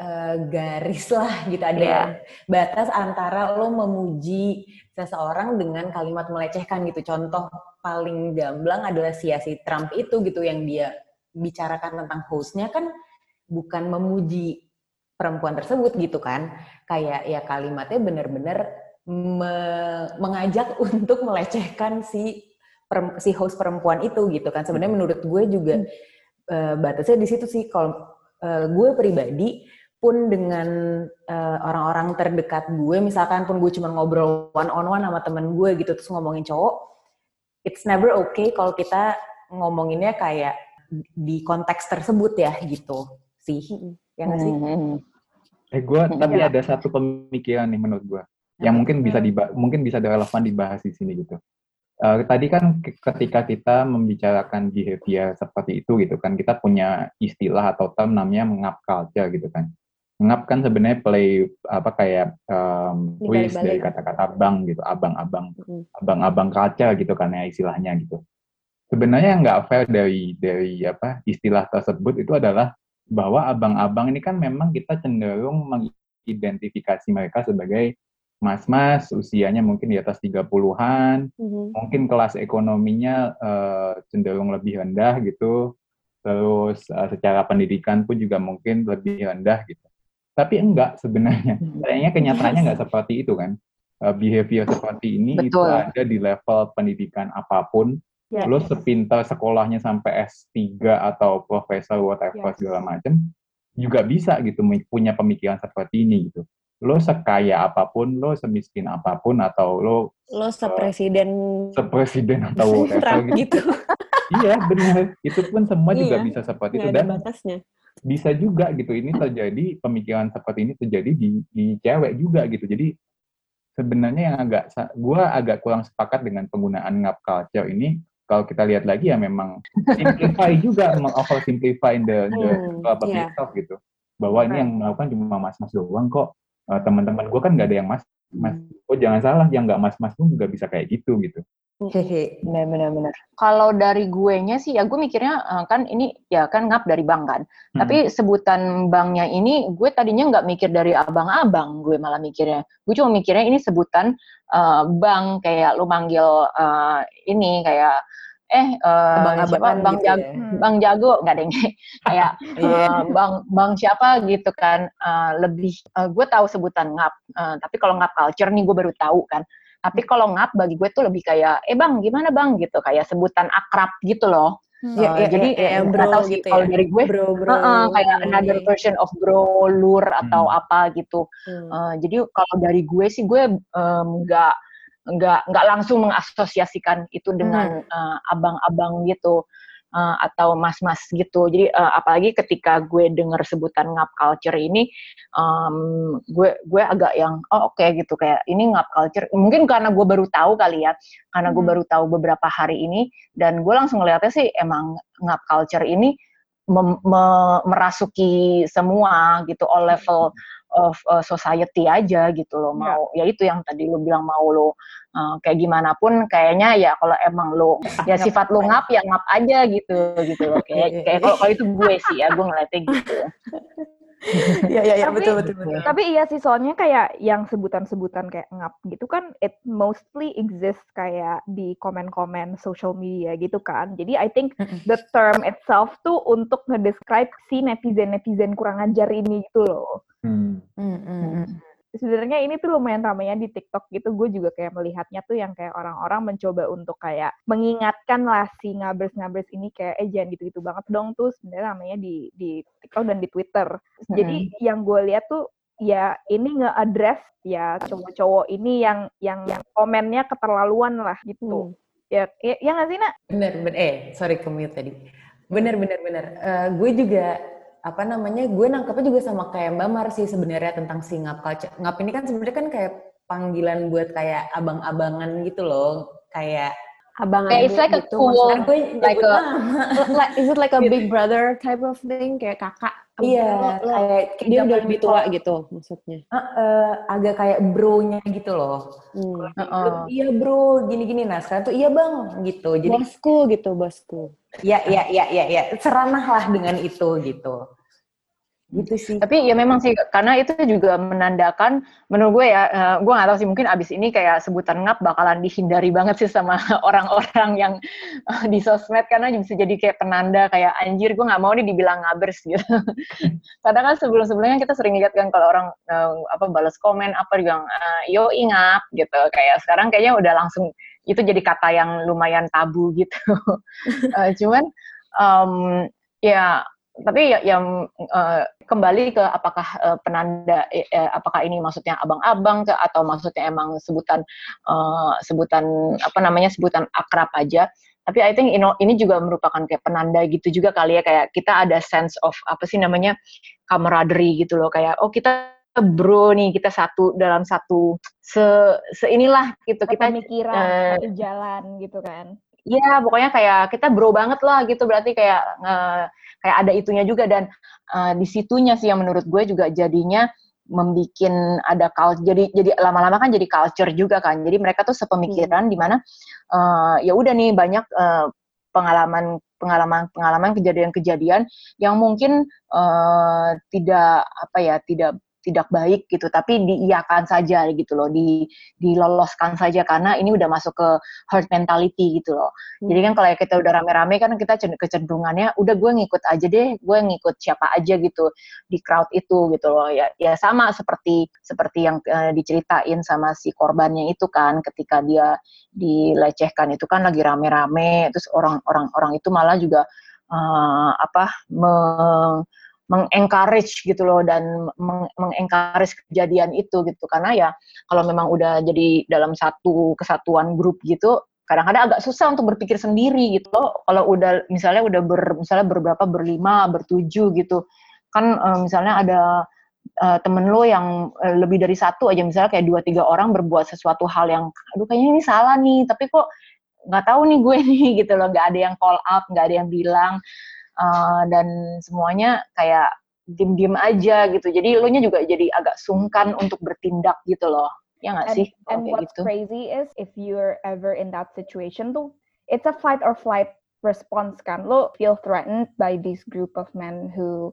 eh, garis lah gitu ada Iya. batas antara lo memuji seseorang dengan kalimat melecehkan gitu. Contoh paling gamblang adalah si si Trump itu gitu yang dia bicarakan tentang hostnya kan bukan memuji perempuan tersebut gitu kan. Kayak ya kalimatnya benar-benar me- mengajak untuk melecehkan si si host perempuan itu gitu kan. Sebenarnya menurut gue juga eh, batasnya di situ sih kalau eh, gue pribadi pun dengan eh, orang-orang terdekat gue misalkan pun gue cuma ngobrol one on one sama temen gue gitu terus ngomongin cowok it's never okay kalau kita ngomonginnya kayak di konteks tersebut ya gitu sih ya nggak sih Hmm. Eh gue tapi Iya. ada satu pemikiran nih menurut gue yang mungkin bisa diba mungkin bisa relevan dibahas di sini gitu. Eh, tadi kan ke- ketika kita membicarakan behavior seperti itu gitu kan kita punya istilah atau term namanya mengap culture gitu kan. Mengap kan sebenarnya play apa kayak um, twist dari kata-kata bang gitu, abang-abang, abang-abang culture gitu kan ya istilahnya gitu. Sebenarnya yang nggak fair dari dari apa istilah tersebut itu adalah bahwa abang-abang ini kan memang kita cenderung mengidentifikasi mereka sebagai mas-mas usianya mungkin di atas 30-an, Mhm. mungkin kelas ekonominya eh, cenderung lebih rendah gitu, terus eh, secara pendidikan pun juga mungkin lebih rendah gitu. Tapi enggak sebenarnya, kayaknya kenyataannya enggak seperti itu kan. Eh, behavior seperti ini itu Betul. ada di level pendidikan apa pun, Ya. lo sepintar sekolahnya sampai S3 atau profesor whatever Yes. segala macam juga bisa gitu punya pemikiran seperti ini gitu. Lo sekaya apa pun, lo semiskin apa pun atau lo Lo sepresiden sepresiden atau whatever gitu. gitu. iya benar. Itu pun semua juga Iya. bisa seperti itu dan batasnya. bisa juga gitu. Ini terjadi pemikiran seperti ini terjadi di di cewek juga gitu. Jadi sebenarnya yang agak gua agak kurang sepakat dengan penggunaan ngap culture ini kalau kita lihat lagi ya memang simplify juga oversimplify the the Hmm, problem iya. itself gitu bahwa ini yang melakukan cuma mas-mas doang kok Eh, teman-teman gua kan nggak ada yang mas mas Hmm. oh jangan salah yang nggak mas-mas pun juga bisa kayak gitu gitu hehe Benar, benar, benar. Kalau dari gue nya sih, ya gue mikirnya eh, kan ini ya kan ngap dari bank kan. Hmm. Tapi sebutan banknya ini, gue tadinya nggak mikir dari abang-abang, gue malah mikirnya. Gue cuma mikirnya ini sebutan eh, bank kayak lu manggil eh, ini kayak eh uh, Abang-abangan siapa Bang gitu Jago, ya. Bang Jago nggak deh kayak Iya. uh, Bang Bang siapa gitu kan uh, lebih uh, gue tahu sebutan ngap uh, tapi kalau ngap culture nih gue baru tahu kan tapi kalau ngap bagi gue tuh lebih kayak eh bang gimana bang gitu kayak sebutan akrab gitu loh Iya, Uh, iya, jadi iya, nggak bro tahu sih gitu kalau ya. dari gue bro bro Heeh, kayak another Iya. version of bro, lur atau Hmm. apa gitu. Hmm. Eh, jadi kalau dari gue sih gue nggak nggak nggak langsung mengasosiasikan itu dengan eh, abang-abang gitu eh, atau mas-mas gitu. Jadi eh, apalagi ketika gue dengar sebutan ngap culture ini, em, gue gue agak yang oh oke gitu kayak ini ngap culture. Mungkin karena gue baru tahu kali ya, karena gue Hmm. baru tahu beberapa hari ini dan gue langsung ngeliatnya sih emang ngap culture ini mem- me- merasuki semua gitu all level of uh, society aja gitu loh. Ya. mau ya itu yang tadi lu bilang mau lo uh, kayak gimana pun kayaknya ya kalau emang lo ya sifat lu ngap ya ngap aja gitu gitu loh. Iya, iya, kayak kayak kalau kalau itu gue sih ya gue ngeliatnya gitu Iya iya iya Tapi- betul betul betul. Tapi iya sih soalnya kayak yang sebutan-sebutan kayak ngap gitu kan it mostly exists kayak di komen-komen social media gitu kan. Jadi I think the term itself tuh untuk ngedescribe si netizen-netizen kurang ajar ini gitu loh. Hmm. Mm, mm, mm. Sebenarnya ini tuh lumayan ramainya di TikTok gitu. Gue juga kayak melihatnya tuh yang kayak orang-orang mencoba untuk kayak mengingatkan lah si ngabers-ngabers ini kayak eh jangan gitu-gitu banget dong tuh sebenarnya namanya di di TikTok dan di Twitter. Jadi yang gue lihat tuh ya ini nge-address ya cowok-cowok ini yang yang yang komennya keterlaluan lah gitu. Hmm. Ya, ya, ya nggak sih, Nak? Bener, bener. Eh, sorry ke mute tadi. Bener, bener, bener. Eh, gue juga, apa namanya, gue nangkepnya juga sama kayak Mbak Mar sih sebenarnya tentang si ngap culture. Ngap ini kan sebenarnya kan kayak panggilan buat kayak abang-abangan gitu loh. Kayak, Abang Kayak it's like a gitu cool- maksudnya. kan gue like a- nama. like, is it like a big brother type of thing kayak kakak Iya, Lo- lo- kayak, kayak dia udah lebih tua gitu maksudnya Eh, eh, agak kayak bro-nya gitu loh. hmm. Heeh. Iya bro, gini-gini. Nah sekarang tuh iya bang, gitu. Jadi bosku gitu bosku ya, ya, ya, ya, ya. Seranah lah dengan itu gitu. Gitu sih. Tapi ya memang sih karena itu juga menandakan menurut gue ya eh, gue nggak tahu sih mungkin abis ini kayak sebutan ngap bakalan dihindari banget sih sama orang-orang yang eh, di sosmed karena bisa jadi kayak penanda kayak anjir gue nggak mau nih dibilang ngabers gitu. Kadang kan sebelum-sebelumnya kita sering lihat kan kalau orang eh, apa balas komen apa eh, yo ingat gitu kayak sekarang kayaknya udah langsung itu jadi kata yang lumayan tabu gitu. Eh, cuman em, ya tapi ya yang eh, kembali ke apakah eh, penanda eh, apakah ini maksudnya abang-abang ke atau maksudnya emang sebutan eh, sebutan apa namanya sebutan akrab aja tapi I think you know, ini juga merupakan kayak penanda gitu juga kali ya kayak kita ada sense of apa sih namanya camaraderie gitu loh kayak oh kita bro nih kita satu dalam satu se seinilah gitu kita pemikiran eh, satu jalan gitu kan. Iya, pokoknya kayak kita bro banget lah gitu. Berarti kayak eh, kayak ada itunya juga dan eh, di situnya sih yang menurut gue juga jadinya membikin ada culture. Jadi jadi lama-lama kan jadi culture juga kan. Jadi mereka tuh sepemikiran di mana eh, ya udah nih banyak eh, pengalaman pengalaman pengalaman kejadian-kejadian yang mungkin eh, tidak apa ya tidak tidak baik gitu tapi diiakan saja gitu loh di diloloskan saja karena ini udah masuk ke herd mentality gitu loh jadi kan kalau kita udah rame-rame kan kita cen- kecenderungannya udah gue ngikut aja deh, gue ngikut siapa aja gitu di crowd itu gitu loh. Ya ya sama seperti seperti yang eh, diceritain sama si korbannya itu kan ketika dia dilecehkan itu kan lagi rame-rame terus orang-orang orang itu malah juga eh, apa meng mengencourage gitu loh dan meng- mengencourage kejadian itu gitu karena ya kalau memang udah jadi dalam satu kesatuan grup gitu kadang-kadang agak susah untuk berpikir sendiri gitu loh. Kalau udah misalnya udah ber misalnya berberapa berlima, bertujuh gitu. Kan eh, misalnya ada eh, temen lo yang eh, lebih dari satu aja misalnya kayak dua tiga orang berbuat sesuatu hal yang aduh kayaknya ini salah nih, tapi kok nggak tahu nih gue nih gitu loh, nggak ada yang call out, nggak ada yang bilang Eh, dan semuanya kayak diem-diem aja gitu. Jadi lo nya juga jadi agak sungkan untuk bertindak gitu loh. Ya nggak And, sih? and kayak what's gitu. crazy is if you're ever in that situation tuh, it's a fight or flight response kan. Lo feel threatened by this group of men who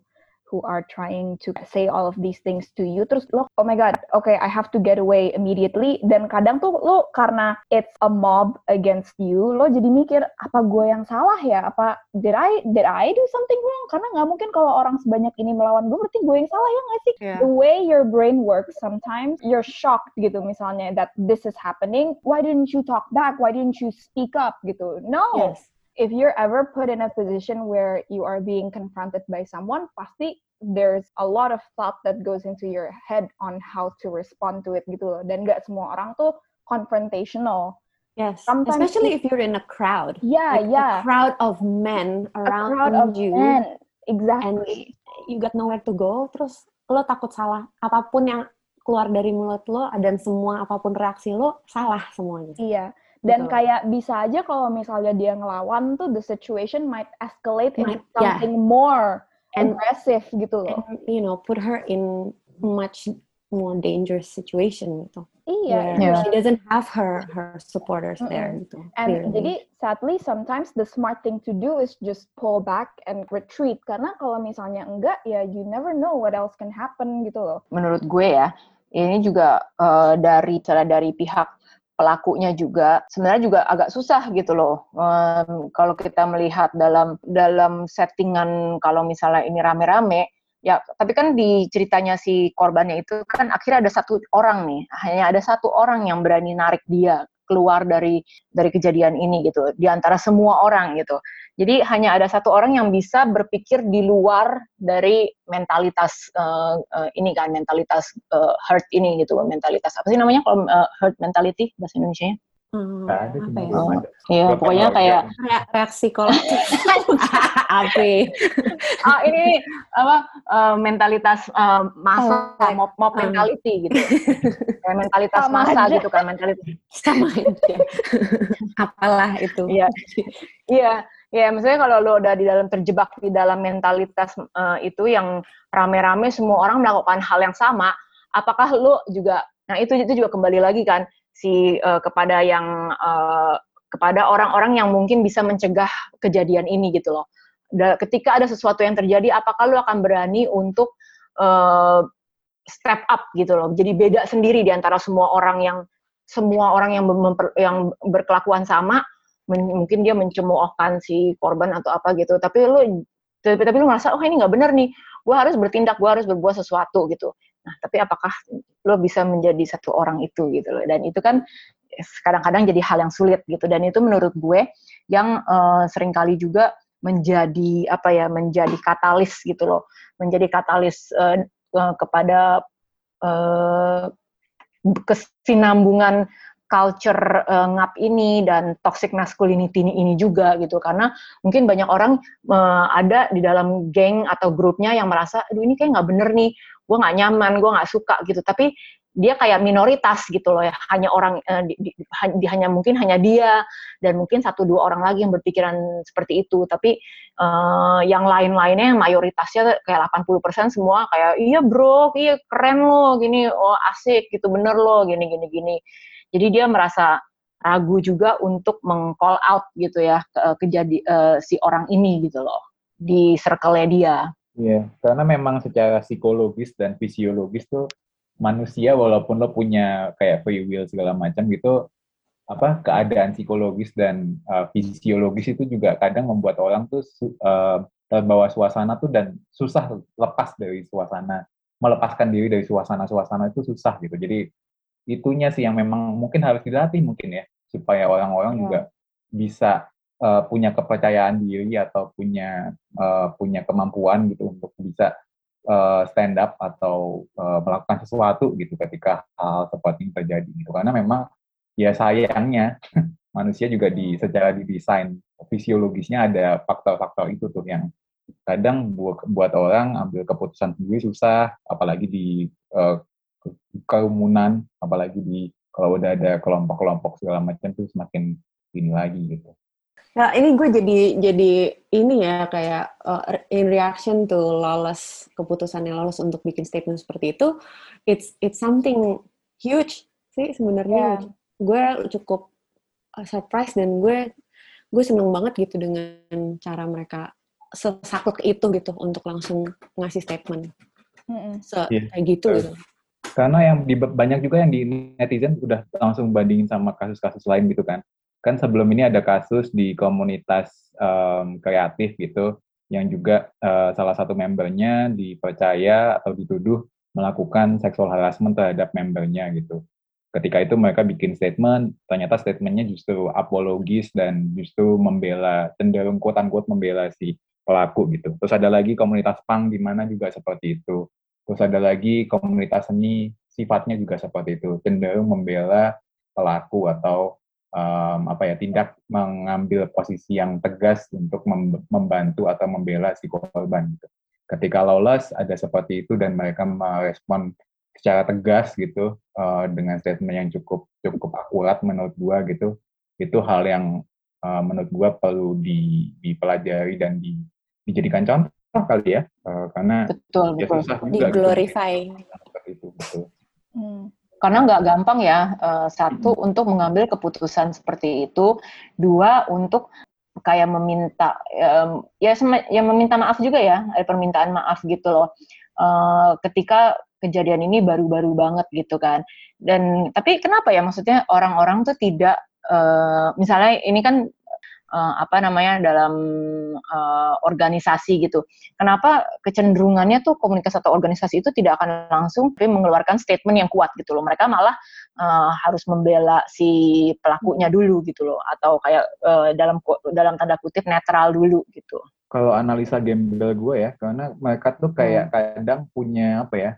who are trying to say all of these things to you. Terus lo oh my god okay I have to get away immediately. Dan kadang tuh lo karena it's a mob against you lo jadi mikir apa gue yang salah ya? Apa did I did I do something wrong? Karena nggak mungkin kalau orang sebanyak ini melawan gue berarti gue yang salah ya nggak sih? Yeah. the way your brain works sometimes you're shocked gitu misalnya that this is happening. Why didn't you talk back? Why didn't you speak up gitu? No. Yes. If you're ever put in a position where you are being confronted by someone, pasti there's a lot of thought that goes into your head on how to respond to it gitu loh. Dan gak semua orang tuh confrontational. Yes. Sometimes Especially if you're in a crowd. Yeah, Like yeah. A crowd of men A around crowd of you. men. and Exactly. you got nowhere to go terus lo takut salah apa pun yang keluar dari mulut lo dan semua apa pun reaksi lo salah semuanya Iya. Dan Betul. kayak bisa aja kalau misalnya dia ngelawan tuh the situation might escalate into Might- yeah. something more And- aggressive gitu loh. and you know put her in much more dangerous situation gitu Iya. Yeah. she doesn't have her her supporters there Mm-mm. gitu And clearly. jadi sadly sometimes the smart thing to do is just pull back and retreat karena kalau misalnya enggak ya you never know what else can happen gitu loh. menurut gue ya ini juga eh, dari cara dari pihak pelakunya juga sebenarnya juga agak susah gitu loh. Em, kalau kita melihat dalam dalam settingan kalau misalnya ini rame-rame ya tapi kan di ceritanya si korbannya itu kan akhirnya ada satu orang nih hanya ada satu orang yang berani narik dia keluar dari dari kejadian ini gitu di antara semua orang gitu jadi hanya ada satu orang yang bisa berpikir di luar dari mentalitas eh, eh, ini kan mentalitas eh, herd ini gitu mentalitas apa sih namanya kalau eh, herd mentality bahasa Indonesia Hmm, Nggak ada apa ya? belum ada. ya Gua pokoknya kayak reaksi kolektif apa ya? ah ini apa eh, mentalitas eh, masa Oh, mob mob um. mentality gitu kayak mentalitas Sama masa aja. gitu kan mentalitas sama aja apalah itu Iya. Iya, iya. Maksudnya kalau lo udah di dalam terjebak di dalam mentalitas eh, itu yang rame-rame semua orang melakukan hal yang sama, apakah lo juga? Nah itu itu juga kembali lagi kan si eh, kepada yang eh, kepada orang-orang yang mungkin bisa mencegah kejadian ini gitu loh. Da- ketika ada sesuatu yang terjadi, apakah lo akan berani untuk eh, step up gitu loh? Jadi beda sendiri di antara semua orang yang semua orang yang memper- yang berkelakuan sama men- mungkin dia mencemoohkan si korban atau apa gitu. Tapi lu tapi, tapi lu merasa oh ini nggak benar nih. Gue harus bertindak gue harus berbuat sesuatu gitu. Nah tapi apakah lo bisa menjadi satu orang itu gitu loh. Dan itu kan kadang-kadang jadi hal yang sulit gitu. Dan itu menurut gue yang eh, sering kali juga menjadi apa ya menjadi katalis gitu loh. Menjadi katalis eh, eh, kepada eh, kesinambungan culture eh, ngap ini dan toxic masculinity ini, ini juga gitu. Karena mungkin banyak orang eh, ada di dalam geng atau grupnya yang merasa aduh ini kayak nggak bener nih. Gue nggak nyaman gue nggak suka gitu. Tapi dia kayak minoritas gitu loh ya. Hanya orang eh, di, di- di- hanya mungkin hanya dia dan mungkin satu dua orang lagi yang berpikiran seperti itu. Tapi eh, yang lain-lainnya mayoritasnya kayak 80% semua kayak iya bro iya keren lo gini oh asik gitu bener lo gini gini gini jadi dia merasa ragu juga untuk meng-call out gitu ya ke, kejadi eh, si orang ini gitu loh di circle-nya dia. Iya, karena memang secara psikologis dan fisiologis tuh manusia walaupun lo punya kayak free will segala macam gitu, apa keadaan psikologis dan uh, fisiologis itu juga kadang membuat orang tuh uh, terbawa suasana tuh dan susah lepas dari suasana, melepaskan diri dari suasana-suasana itu susah gitu. Jadi itunya sih yang memang mungkin harus dilatih mungkin ya supaya orang-orang Iya. juga bisa uh, punya kepercayaan diri atau punya uh, punya kemampuan gitu untuk bisa uh, stand up atau uh, melakukan sesuatu gitu ketika hal seperti ini terjadi gitu karena memang ya sayangnya manusia juga di secara didesain fisiologisnya ada faktor-faktor itu tuh yang kadang buat buat orang ambil keputusan sendiri susah apalagi di uh, kerumunan apalagi di kalau udah ada kelompok-kelompok segala macam tuh semakin ini lagi gitu Nah, ini gue jadi jadi ini ya kayak uh, in reaction to Lawless keputusan yang Lawless untuk bikin statement seperti itu, it's it's something huge sih sebenarnya. Gue cukup uh, surprise dan gue gue seneng banget gitu dengan cara mereka sesaklek itu gitu untuk langsung ngasih statement. Mm-mm. Se Iya. kayak gitu gitu. Karena yang di, banyak juga yang di netizen udah langsung bandingin sama kasus-kasus lain gitu kan. Kan sebelum ini ada kasus di komunitas em, kreatif gitu yang juga eh, salah satu membernya dipercaya atau dituduh melakukan seksual harassment terhadap membernya gitu. Ketika itu mereka bikin statement ternyata statementnya justru apologis dan justru membela cenderung unquote membela si pelaku gitu. Terus ada lagi komunitas punk di mana juga seperti itu Terus ada lagi komunitas seni sifatnya juga seperti itu, cenderung membela pelaku atau em, apa ya tindak mengambil posisi yang tegas untuk mem- membantu atau membela si korban. Gitu. Ketika lawless ada seperti itu dan mereka merespon secara tegas gitu eh, dengan statement yang cukup cukup akurat menurut gua gitu, itu hal yang eh, menurut gua perlu di- dipelajari dan di- dijadikan contoh kali ya, Eh, karena Betul, ya betul. susah juga Di gitu glorify. seperti itu betul Hmm. Karena nggak gampang ya, eh, satu untuk mengambil keputusan seperti itu, dua untuk kayak meminta, em, ya sema- ya meminta maaf juga ya, ada permintaan maaf gitu loh. Eh, ketika kejadian ini baru-baru banget gitu kan. Dan tapi kenapa ya maksudnya orang-orang tuh tidak, eh, misalnya ini kan eh, apa namanya dalam eh, organisasi gitu. Kenapa kecenderungannya tuh komunitas atau organisasi itu tidak akan langsung tapi mengeluarkan statement yang kuat gitu loh. Mereka malah eh, harus membela si pelakunya dulu gitu loh atau kayak eh, dalam dalam tanda kutip netral dulu gitu. kalau analisa gembel gue ya, karena mereka tuh kayak kadang punya apa ya,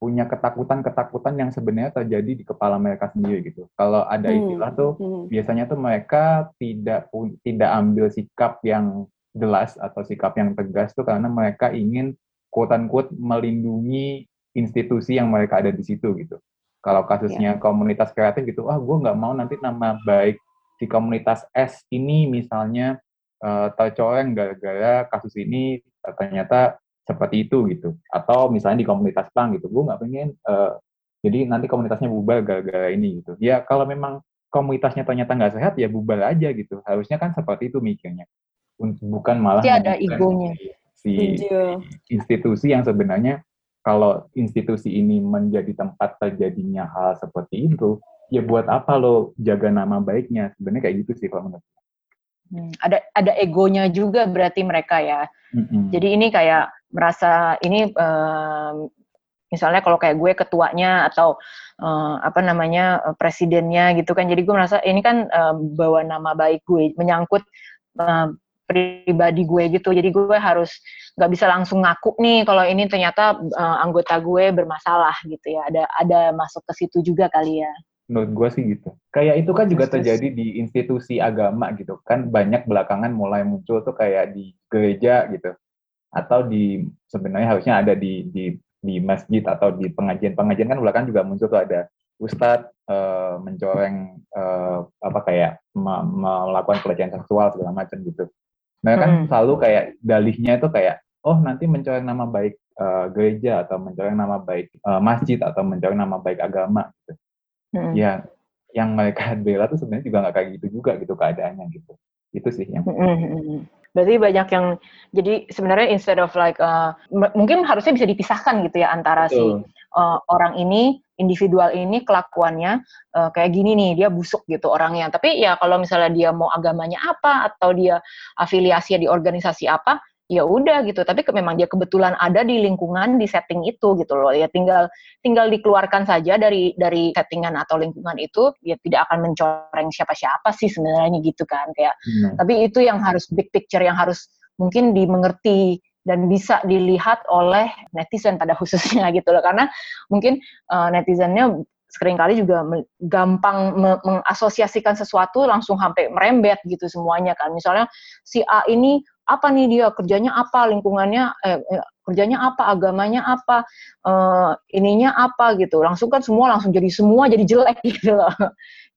punya ketakutan-ketakutan yang sebenarnya terjadi di kepala mereka sendiri gitu. Kalau ada Hmm. istilah tuh, Hmm. biasanya tuh mereka tidak tidak ambil sikap yang jelas atau sikap yang tegas tuh karena mereka ingin quote unquote melindungi institusi yang mereka ada di situ gitu. Kalau kasusnya komunitas kreatif gitu, ah gue nggak mau nanti nama baik si komunitas S ini misalnya eh, tercoreng gara-gara kasus ini ternyata seperti itu gitu. Atau misalnya di komunitas pang gitu, gue nggak pengen eh, jadi nanti komunitasnya bubar gara-gara ini gitu. Ya kalau memang komunitasnya ternyata nggak sehat ya bubar aja gitu. Harusnya kan seperti itu mikirnya. Bukan malah Pasti ada egonya. si, Setuju. institusi yang sebenarnya kalau institusi ini menjadi tempat terjadinya hal seperti itu, ya buat apa lo jaga nama baiknya? Sebenarnya kayak gitu sih kalau menurut. Hmm, ada ada egonya juga berarti mereka ya. Mm-mm. Jadi ini kayak merasa ini em, misalnya kalau kayak gue ketuanya atau eh, apa namanya eh, presidennya gitu kan. Jadi gue merasa ini kan eh, bawa nama baik gue menyangkut eh, pribadi gue gitu. Jadi gue harus nggak bisa langsung ngaku nih kalau ini ternyata eh, anggota gue bermasalah gitu ya. Ada ada masuk ke situ juga kali ya. Menurut gue sih gitu. Kayak itu kan juga Terus, terus. terjadi di institusi agama gitu. Kan banyak belakangan mulai muncul tuh kayak di gereja gitu. Atau di sebenarnya harusnya ada di di di masjid atau di pengajian-pengajian kan belakangan juga muncul tuh ada ustadz eh, mencoreng eh, apa kayak me- melakukan pelecehan seksual segala macam gitu. Mereka kan Hmm. selalu kayak dalihnya itu kayak oh nanti mencoreng nama baik eh, gereja atau mencoreng nama baik eh, masjid atau mencoreng nama baik agama gitu. Hmm. Ya yang mereka bela tuh sebenarnya juga nggak kayak gitu juga gitu keadaannya gitu. Itu sih yang Mm-mm. Berarti banyak yang jadi sebenarnya instead of like uh, mungkin harusnya bisa dipisahkan gitu ya antara si Betul. uh, orang ini individual ini kelakuannya uh, kayak gini nih dia busuk gitu orangnya. Tapi ya kalau misalnya dia mau agamanya apa atau dia afiliasinya di organisasi apa ya udah gitu. Tapi ke- memang dia kebetulan ada di lingkungan di setting itu gitu loh. Ya tinggal tinggal dikeluarkan saja dari dari settingan atau lingkungan itu ya tidak akan mencoreng siapa-siapa sih sebenarnya gitu kan kayak Hmm. tapi itu yang harus big picture yang harus mungkin dimengerti dan bisa dilihat oleh netizen pada khususnya gitu loh karena mungkin eh, netizennya sering kali juga me- gampang me- mengasosiasikan sesuatu langsung sampai merembet gitu semuanya kan misalnya si A ini apa nih dia? Kerjanya apa? Lingkungannya eh, eh, kerjanya apa? Agamanya apa? Eh, ininya apa? Gitu. Langsung kan semua langsung jadi semua jadi jelek gitu loh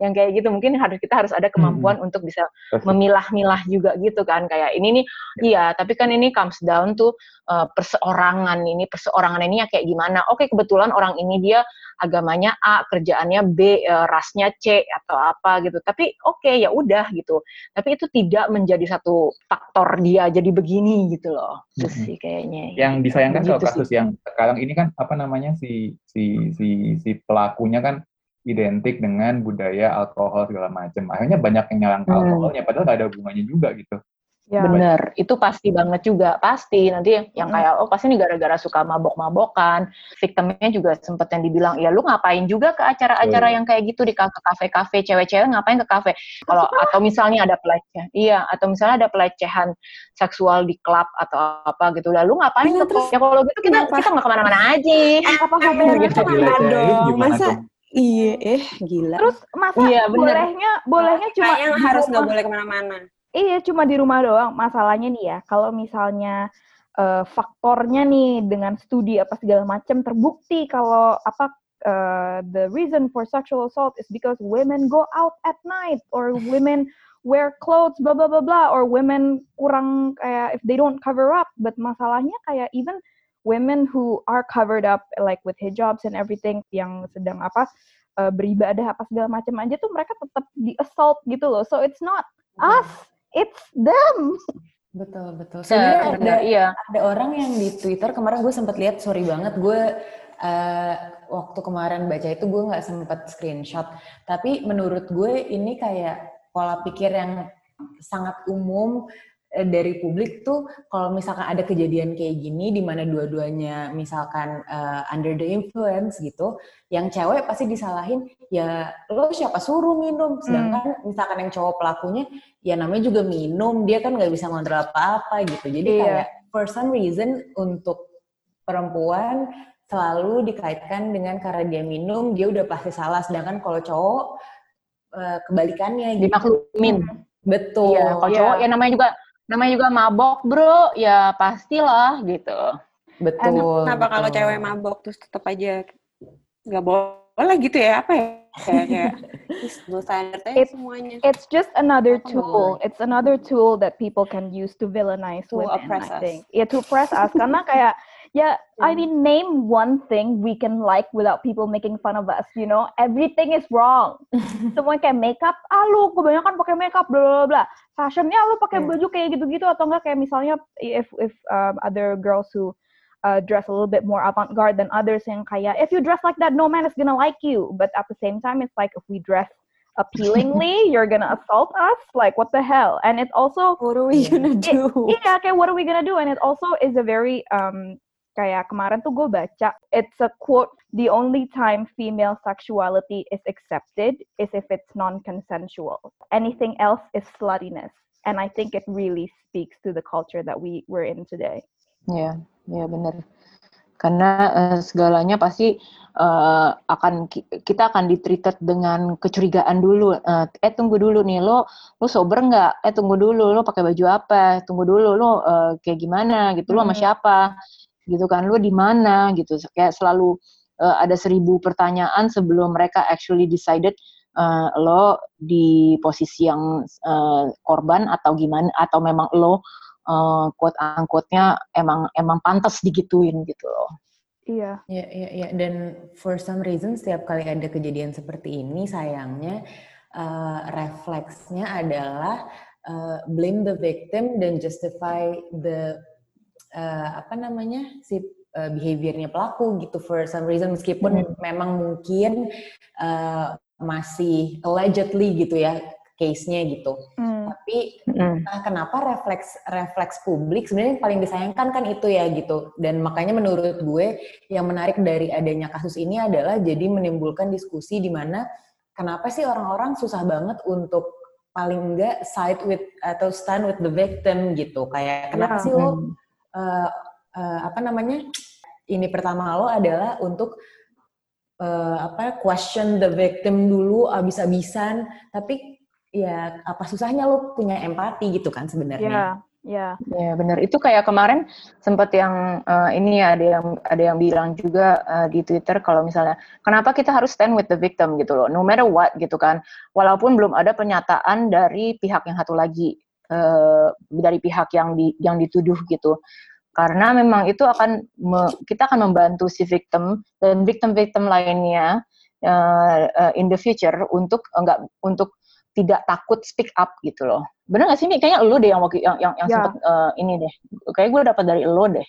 yang kayak gitu mungkin harus kita harus ada kemampuan hmm. untuk bisa memilah-milah juga gitu kan kayak ini nih iya tapi kan ini comes down tuh uh, perseorangan ini perseorangan ini ya kayak gimana oke kebetulan orang ini dia agamanya A kerjaannya B uh, rasnya C atau apa gitu tapi oke okay, ya udah gitu tapi itu tidak menjadi satu faktor dia jadi begini gitu loh itu hmm. sih kayaknya yang disayangkan kalau kasus sih. yang sekarang ini kan apa namanya si si si si pelakunya kan identik dengan budaya alkohol segala macam. Akhirnya banyak yang nyerang hmm. alkoholnya, padahal nggak ada hubungannya juga gitu. Ya. Bener, itu pasti banget juga, pasti nanti yang hmm. kayak oh pasti ini gara-gara suka mabok-mabokan, victimnya juga sempet yang dibilang ya lu ngapain juga ke acara-acara oh. yang kayak gitu di kafe-kafe, cewek-cewek ngapain ke kafe? Kalau atau misalnya ada pelecehan, iya atau misalnya ada pelecehan seksual di klub atau apa gitu, lalu ngapain iya, ke ya kalau gitu kita kita nggak ke mana-mana aja. Apa hubungannya sama dong? Masa Iya, eh gila. Terus masa iya, bolehnya bolehnya cuma yang harus nggak boleh ke mana-mana. Iya, cuma di rumah doang. Masalahnya nih ya, kalau misalnya uh, faktornya nih dengan studi apa segala macam terbukti kalau apa uh, the reason for sexual assault is because women go out at night or women wear clothes blah blah blah blah or women kurang kayak if they don't cover up. But masalahnya kayak even women who are covered up like with hijabs and everything yang sedang apa uh, beribadah apa segala macam aja tuh mereka tetap di assault gitu loh. So it's not us, it's them. Betul betul. Sebenarnya ya, ada iya. ada orang yang di Twitter kemarin gue sempat lihat sorry banget gue uh, waktu kemarin baca itu gue nggak sempat screenshot. Tapi menurut gue ini kayak pola pikir yang sangat umum dari publik tuh kalau misalkan ada kejadian kayak gini di mana dua-duanya misalkan uh, under the influence gitu, yang cewek pasti disalahin ya lo siapa suruh minum, sedangkan hmm. misalkan yang cowok pelakunya ya namanya juga minum, dia kan nggak bisa ngontrol apa-apa gitu. Jadi yeah. kayak for some reason untuk perempuan selalu dikaitkan dengan karena dia minum dia udah pasti salah, sedangkan kalau cowok uh, kebalikannya gitu. dimaklumin. Betul. Iya, kalau yeah. cowok ya namanya juga namanya juga mabok bro. Ya pastilah gitu. Betul kenapa kalau cewek mabok terus tetap aja nggak boleh gitu ya? Apa ya? Kayak kayak it's, semuanya. it's just another tool. it's another tool that people can use to villainize to women oppress I think. Us. yeah to oppress us. Karena kayak Yeah, I mean, name one thing we can like without people making fun of us. You know, everything is wrong. Semua kayak makeup, ah lu kebanyakan pakai makeup, bla bla bla. Fashionnya lu pakai yeah. baju kayak gitu-gitu atau enggak kayak misalnya if if um, other girls who uh, dress a little bit more avant-garde than others yang kayak if you dress like that, no man is gonna like you. But at the same time, it's like if we dress appealingly, you're gonna assault us. Like, what the hell? And it also what are we gonna do? It, yeah, okay, what are we gonna do? And it also is a very um kayak kemarin tuh gue baca it's a quote the only time female sexuality is accepted is if it's non-consensual. Anything else is sluttiness. And I think it really speaks to the culture that we were in today. Ya yeah, ya yeah, benar karena uh, segalanya pasti uh, akan kita akan ditreated dengan kecurigaan dulu. Uh, eh tunggu dulu nih lo lo sober nggak? Eh tunggu dulu lo pakai baju apa? Tunggu dulu lo uh, kayak gimana gitu? Lo sama hmm. siapa gitu kan lo di mana gitu kayak selalu uh, ada seribu pertanyaan sebelum mereka actually decided uh, lo di posisi yang uh, korban atau gimana atau memang lo uh, quote unquote-nya emang emang pantas digituin gitu loh. Iya. Iya, iya, iya. Dan for some reason setiap kali ada kejadian seperti ini, sayangnya uh, refleksnya adalah uh, blame the victim dan justify the uh, apa namanya si uh, behaviornya pelaku gitu for some reason meskipun hmm. memang mungkin uh, masih allegedly gitu ya case-nya gitu. Hmm. Tapi hmm. Nah, kenapa refleks refleks publik sebenarnya paling disayangkan kan itu ya gitu. Dan makanya menurut gue yang menarik dari adanya kasus ini adalah jadi menimbulkan diskusi di mana kenapa sih orang-orang susah banget untuk paling enggak side with atau stand with the victim gitu. Kayak kenapa ya. sih lo uh, uh, apa namanya ini pertama lo adalah untuk uh, apa question the victim dulu abis-abisan tapi ya apa susahnya lo punya empati gitu kan sebenarnya yeah. Ya. Ya benar. Itu kayak kemarin sempat yang uh, ini ya ada yang ada yang bilang juga uh, di Twitter kalau misalnya kenapa kita harus stand with the victim gitu loh, no matter what gitu kan. Walaupun belum ada pernyataan dari pihak yang satu lagi uh, dari pihak yang di yang dituduh gitu. Karena memang itu akan me, kita akan membantu si victim dan victim-victim lainnya uh, uh, in the future untuk enggak untuk tidak takut speak up gitu loh. Bener gak sih Mi? Kayaknya lo deh yang waktu yang yang, yang Ya. sempat uh, ini deh. Kayak gue dapat dari lo deh.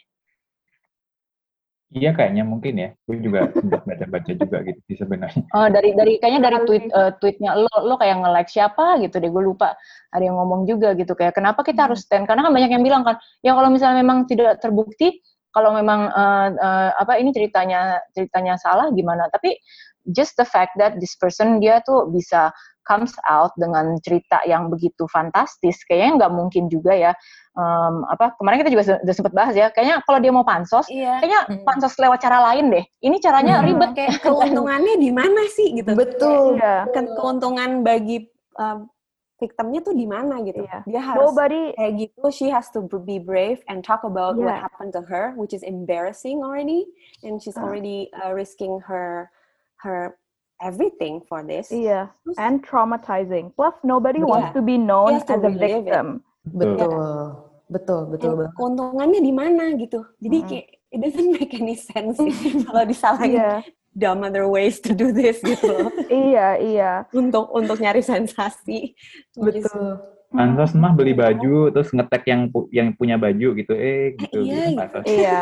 Iya kayaknya mungkin ya. Gue juga sempat baca-baca juga gitu sih sebenarnya. Oh, dari dari kayaknya dari tweet uh, tweetnya lo lo kayak nge-like siapa gitu deh. Gue lupa. Ada yang ngomong juga gitu kayak kenapa kita harus stand? Karena kan banyak yang bilang kan, ya kalau misalnya memang tidak terbukti, kalau memang uh, uh, apa ini ceritanya ceritanya salah gimana? Tapi just the fact that this person dia tuh bisa comes out dengan cerita yang begitu fantastis, kayaknya nggak mungkin juga ya. Um, apa kemarin kita juga se- udah sempat bahas ya. Kayaknya kalau dia mau pansos, Iya. kayaknya Hmm. pansos lewat cara lain deh. Ini caranya Hmm. ribet. Kayak keuntungannya di mana sih gitu? Betul. Iya. Ke- keuntungan bagi um, victimnya tuh di mana gitu? Iya. Dia harus Nobody kayak gitu. She has to be brave and talk about what Yeah. happened to her, which is embarrassing already, and she's Ah. already uh, risking her her everything for this. Iya, Terus- and traumatizing. Plus nobody Betul. wants to be known to as a it. victim. Betul. Betul. Betul, betul And banget. keuntungannya di mana gitu? Jadi Mm. kayak it doesn't make any sense kalau disalahin Iya, dumb other ways to do this gitu loh. iya, iya. untuk untuk nyari sensasi. Is- Betul. Pansos mah beli baju terus ngetek yang pu- yang punya baju gitu. Eh gitu. iya, gitu, gitu. pansos. Iya.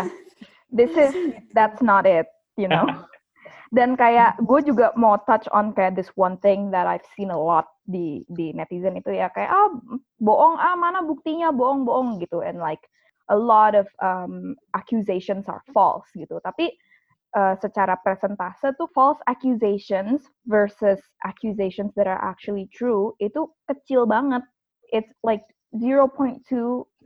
This is that's not it, you know. Dan kayak gue juga mau touch on kayak this one thing that I've seen a lot di di netizen itu ya kayak ah bohong ah mana buktinya bohong bohong gitu and like a lot of um, accusations are false gitu. Tapi uh, secara persentase tuh false accusations versus accusations that are actually true itu kecil banget. It's like 0.2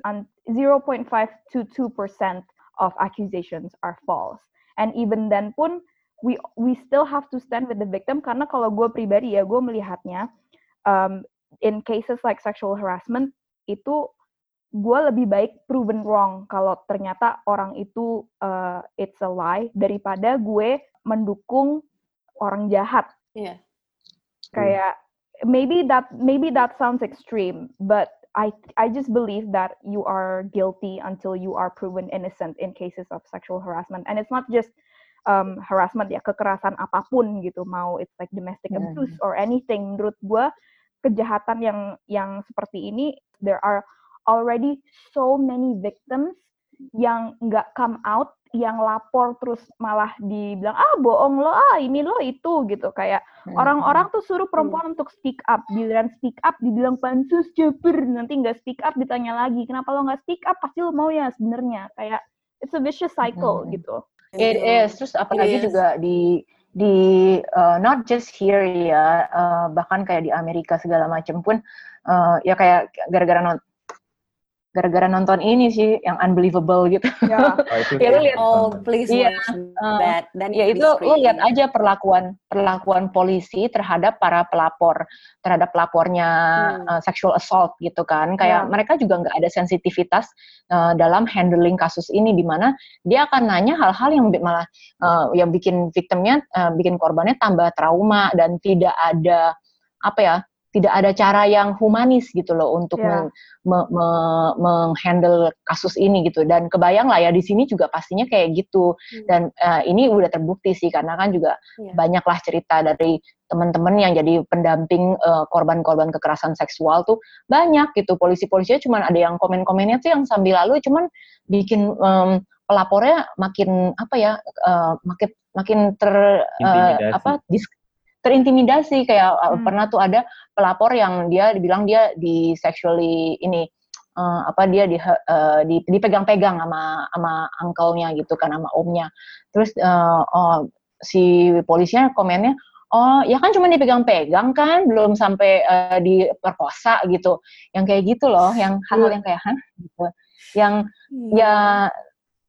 and 0.5 to 2 percent of accusations are false. And even then pun we we still have to stand with the victim. Karena kalau gue pribadi ya gue melihatnya um, in cases like sexual harassment itu gue lebih baik proven wrong kalau ternyata orang itu uh, it's a lie daripada gue mendukung orang jahat. Iya. kayak maybe that maybe that sounds extreme but I I just believe that you are guilty until you are proven innocent in cases of sexual harassment. And it's not just um, harassment ya kekerasan apa pun gitu mau it's like domestic Hmm. abuse or anything menurut gua kejahatan yang yang seperti ini there are already so many victims yang nggak come out yang lapor terus malah dibilang ah bohong lo ah ini lo itu gitu kayak Hmm. orang-orang tuh suruh perempuan untuk speak up giliran speak up dibilang pansus caper nanti nggak speak up ditanya lagi kenapa lo nggak speak up pasti lo mau ya sebenarnya kayak it's a vicious cycle Mhm. gitu It is. Terus apalagi is. juga di di uh, not just here ya, uh, bahkan kayak di Amerika segala macam pun uh, ya kayak gara-gara gara-gara nonton ini sih yang unbelievable gitu. ya Oh, itu Ya, lu lihat- Oh, please Iya, watch uh, that. Then Ya itu lo lihat aja perlakuan perlakuan polisi terhadap para pelapor terhadap pelapornya Hmm. uh, sexual assault gitu kan. Kayak Ya. mereka juga nggak ada sensitivitas uh, dalam handling kasus ini di mana dia akan nanya hal-hal yang malah uh, yang bikin victimnya uh, bikin korbannya tambah trauma dan tidak ada apa ya tidak ada cara yang humanis gitu loh untuk Ya. men- me- me- menghandle kasus ini gitu. Dan kebayang lah ya di sini juga pastinya kayak gitu. Dan uh, ini udah terbukti sih karena kan juga Iya. banyaklah cerita dari teman-teman yang jadi pendamping uh, korban-korban kekerasan seksual tuh banyak gitu. Polisi-polisinya cuman ada yang komen-komennya tuh yang sambil lalu cuman bikin um, pelapornya makin apa ya uh, makin makin ter uh, apa dis- terintimidasi kayak uh, Hmm. pernah tuh ada pelapor yang dia dibilang dia di sexually ini uh, apa dia di, uh, di- dipegang-pegang sama sama uncle-nya gitu kan sama omnya. Terus uh, oh, si polisinya komennya oh ya kan cuma dipegang-pegang kan belum sampai uh, diperkosa gitu. Yang kayak gitu loh yang hal-hal yang kayak hah? gitu. Yang ya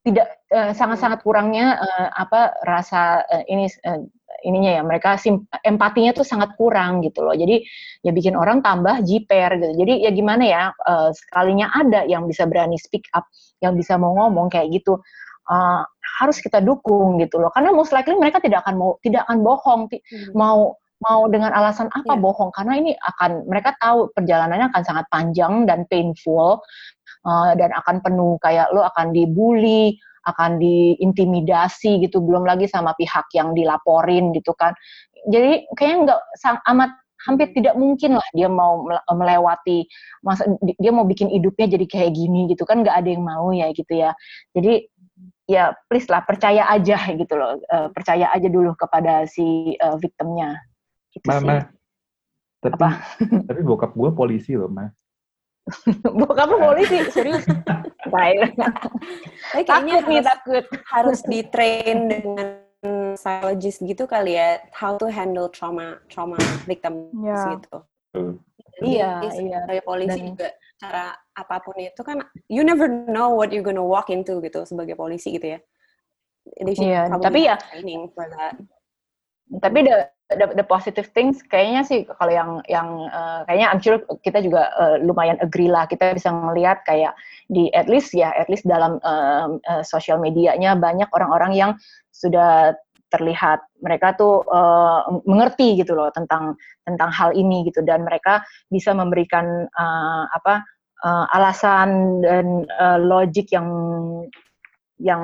tidak sangat-sangat kurangnya eh, apa rasa eh, ini eh, ininya ya mereka sim, empatinya tuh sangat kurang gitu loh jadi ya bikin orang tambah jiper gitu jadi ya gimana ya uh, sekalinya ada yang bisa berani speak up yang bisa mau ngomong kayak gitu uh, harus kita dukung gitu loh karena most likely mereka tidak akan mau tidak akan bohong hmm. mau mau dengan alasan apa yeah. bohong karena ini akan mereka tahu perjalanannya akan sangat panjang dan painful uh, dan akan penuh kayak lo akan dibully akan diintimidasi gitu belum lagi sama pihak yang dilaporin gitu kan. Jadi kayaknya nggak amat hampir tidak mungkin lah dia mau melewati masa dia mau bikin hidupnya jadi kayak gini gitu kan nggak ada yang mau ya gitu ya. Jadi ya please lah percaya aja gitu loh uh, percaya aja dulu kepada si uh, victimnya. Gitu Mama, tapi Apa? tapi bokap gue polisi loh mah Bokap lu polisi, serius. Baik. takut nih, takut. Harus di train dengan psychologist gitu kali ya, how to handle trauma trauma victim yeah. gitu. iya, iya. Sebagai polisi Dan, juga cara apa pun itu kan you never know what you're gonna walk into gitu sebagai polisi gitu ya. Iya, tapi ya Tapi the the, the positive things kayaknya sih kalau yang yang uh, kayaknya I'm sure kita juga uh, lumayan agree lah kita bisa melihat kayak di at least ya at least dalam uh, uh, sosial medianya banyak orang-orang yang sudah terlihat mereka tuh uh, mengerti gitu loh tentang tentang hal ini gitu dan mereka bisa memberikan uh, apa uh, alasan dan uh, logik yang yang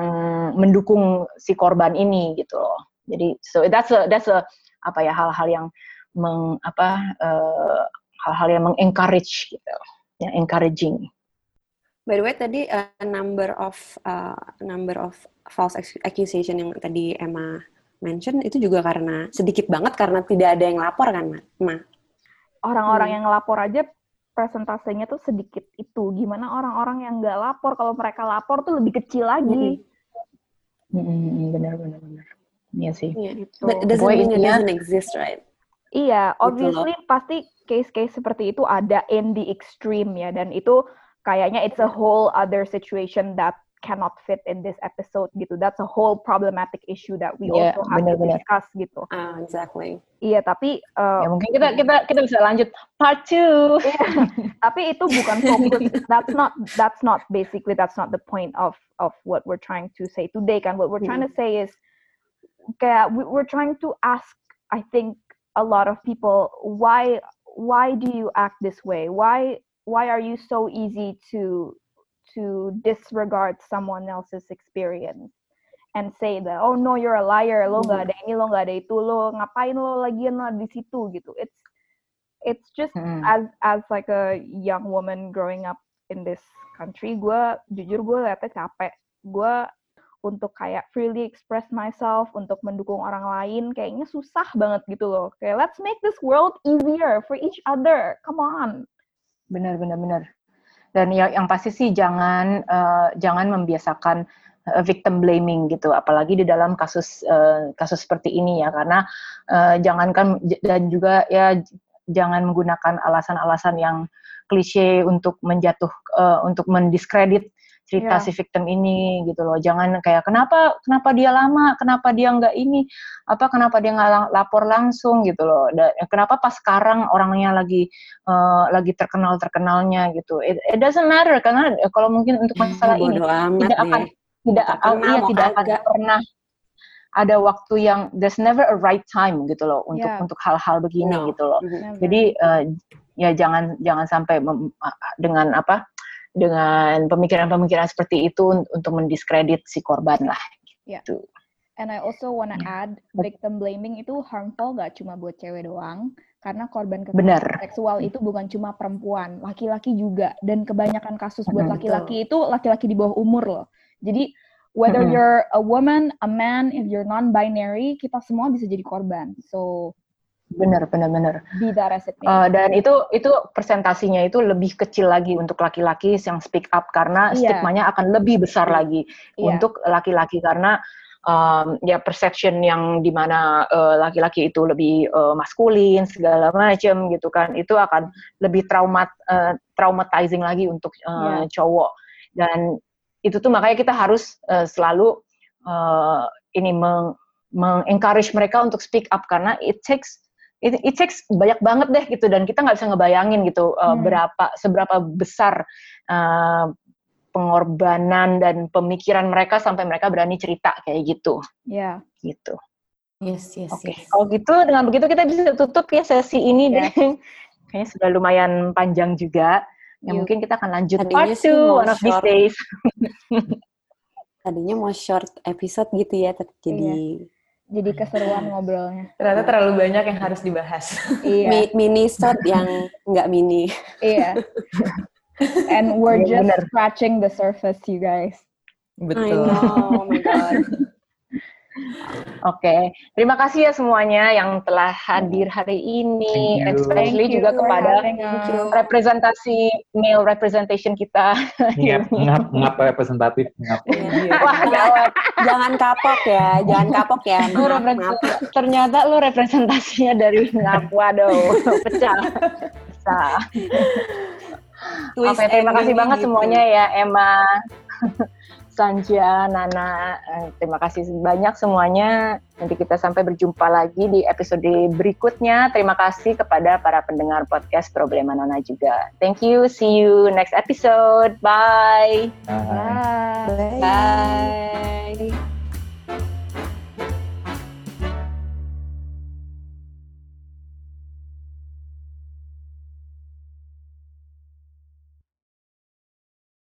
mendukung si korban ini gitu loh. Jadi so that's a that's a apa ya hal-hal yang meng apa uh, hal-hal yang mengencourage gitu, yang encouraging. By the way tadi uh, number of uh, number of false accusation yang tadi Emma mention itu juga karena sedikit banget karena tidak ada yang lapor kan, Ma? Orang-orang hmm. yang lapor aja presentasenya tuh sedikit itu. Gimana orang-orang yang nggak lapor kalau mereka lapor tuh lebih kecil lagi. Hmm. Hmm, benar benar benar. Iya sih. Yeah. Gitu. But it doesn't mean it doesn't exist, right? Iya, gitu obviously gitu pasti case-case seperti itu ada in the extreme ya, dan itu kayaknya it's a whole other situation that cannot fit in this episode gitu. That's a whole problematic issue that we yeah, also have bener, to bener. discuss gitu. Ah, uh, exactly. Iya, tapi uh, ya, mungkin kita kita kita bisa lanjut part two. yeah, tapi itu bukan fokus. that's not that's not basically that's not the point of of what we're trying to say today kan. What we're trying hmm. to say is kayak we're trying to ask I think a lot of people why why do you act this way? Why why are you so easy to to disregard someone else's experience and say that oh no you're a liar lo nggak ada ini lo nggak ada itu lo ngapain lo lagi lo di situ gitu. It's it's just hmm. as as like a young woman growing up in this country gue jujur gue liatnya capek. Gue untuk kayak freely express myself, untuk mendukung orang lain, kayaknya susah banget gitu loh. Kayak let's make this world easier for each other. Come on. Benar, benar, benar. Dan yang, yang pasti sih jangan uh, jangan membiasakan uh, victim blaming gitu, apalagi di dalam kasus uh, kasus seperti ini ya, karena uh, jangankan dan juga ya jangan menggunakan alasan-alasan yang klise untuk menjatuh uh, untuk mendiskredit cerita yeah. si victim ini gitu loh jangan kayak kenapa kenapa dia lama kenapa dia nggak ini apa kenapa dia nggak lapor langsung gitu loh Dan, kenapa pas sekarang orangnya lagi uh, lagi terkenal terkenalnya gitu it, it doesn't matter karena kalau mungkin untuk masalah ini tidak akan tidak akan iya tidak akan pernah ada waktu yang there's never a right time gitu loh untuk yeah. untuk hal-hal begini no. gitu loh. Mm-hmm. Jadi uh, ya jangan jangan sampai mem, dengan apa dengan pemikiran-pemikiran seperti itu untuk mendiskredit si korban lah. Ya. Gitu. Yeah. And I also wanna yeah. add victim blaming itu harmful gak cuma buat cewek doang, karena korban kekerasan seksual itu bukan cuma perempuan, laki-laki juga. Dan kebanyakan kasus buat laki-laki itu laki-laki di bawah umur loh. Jadi whether you're a woman, a man, if you're non-binary, kita semua bisa jadi korban. So Benar, benar, benar. Bida Uh, dan itu itu presentasinya itu lebih kecil lagi untuk laki-laki yang speak up karena yeah. stigmanya akan lebih besar lagi yeah. untuk laki-laki karena um, ya perception yang di mana uh, laki-laki itu lebih uh, maskulin segala macam gitu kan itu akan lebih traumat uh, traumatizing lagi untuk uh, yeah. cowok dan itu tuh makanya kita harus uh, selalu uh, ini meng mengencourage mereka untuk speak up karena it takes it, it takes banyak banget deh gitu dan kita nggak bisa ngebayangin gitu uh, Hmm. berapa seberapa besar uh, pengorbanan dan pemikiran mereka sampai mereka berani cerita kayak gitu Ya. gitu. Yes, yes, Oke, yes. kalau gitu dengan begitu kita bisa tutup ya sesi ini Yes. deh. Kayaknya sudah lumayan panjang juga. Ya Yuk. mungkin kita akan lanjut Tadinya part sih 2 mau one of these days. Tadinya mau short episode gitu ya, tapi jadi Jadi keseruan ngobrolnya. Ternyata terlalu banyak yang harus dibahas. Iya. mi- mini short yang nggak mini. Iya. And we're Iya, just scratching the surface, you guys. I Betul. know, oh my god. Oke, terima kasih ya semuanya yang telah hadir hari ini, Thank you. especially Thank you juga for kepada representasi male representation kita. ngap ngap ngap representatif ngap Iya. Wah, gawat. jangan kapok ya, jangan kapok ya. Lu ternyata lu representasinya dari ngap. Waduh, pecah. Pecah. Oke, terima kasih banget gitu. semuanya ya Emma, Sanja, Nana. Eh, Terima kasih banyak semuanya. Nanti kita sampai berjumpa lagi di episode berikutnya. Terima kasih kepada para pendengar podcast Problema Nana juga. Thank you. See you next episode. Bye. Bye. Bye. Bye.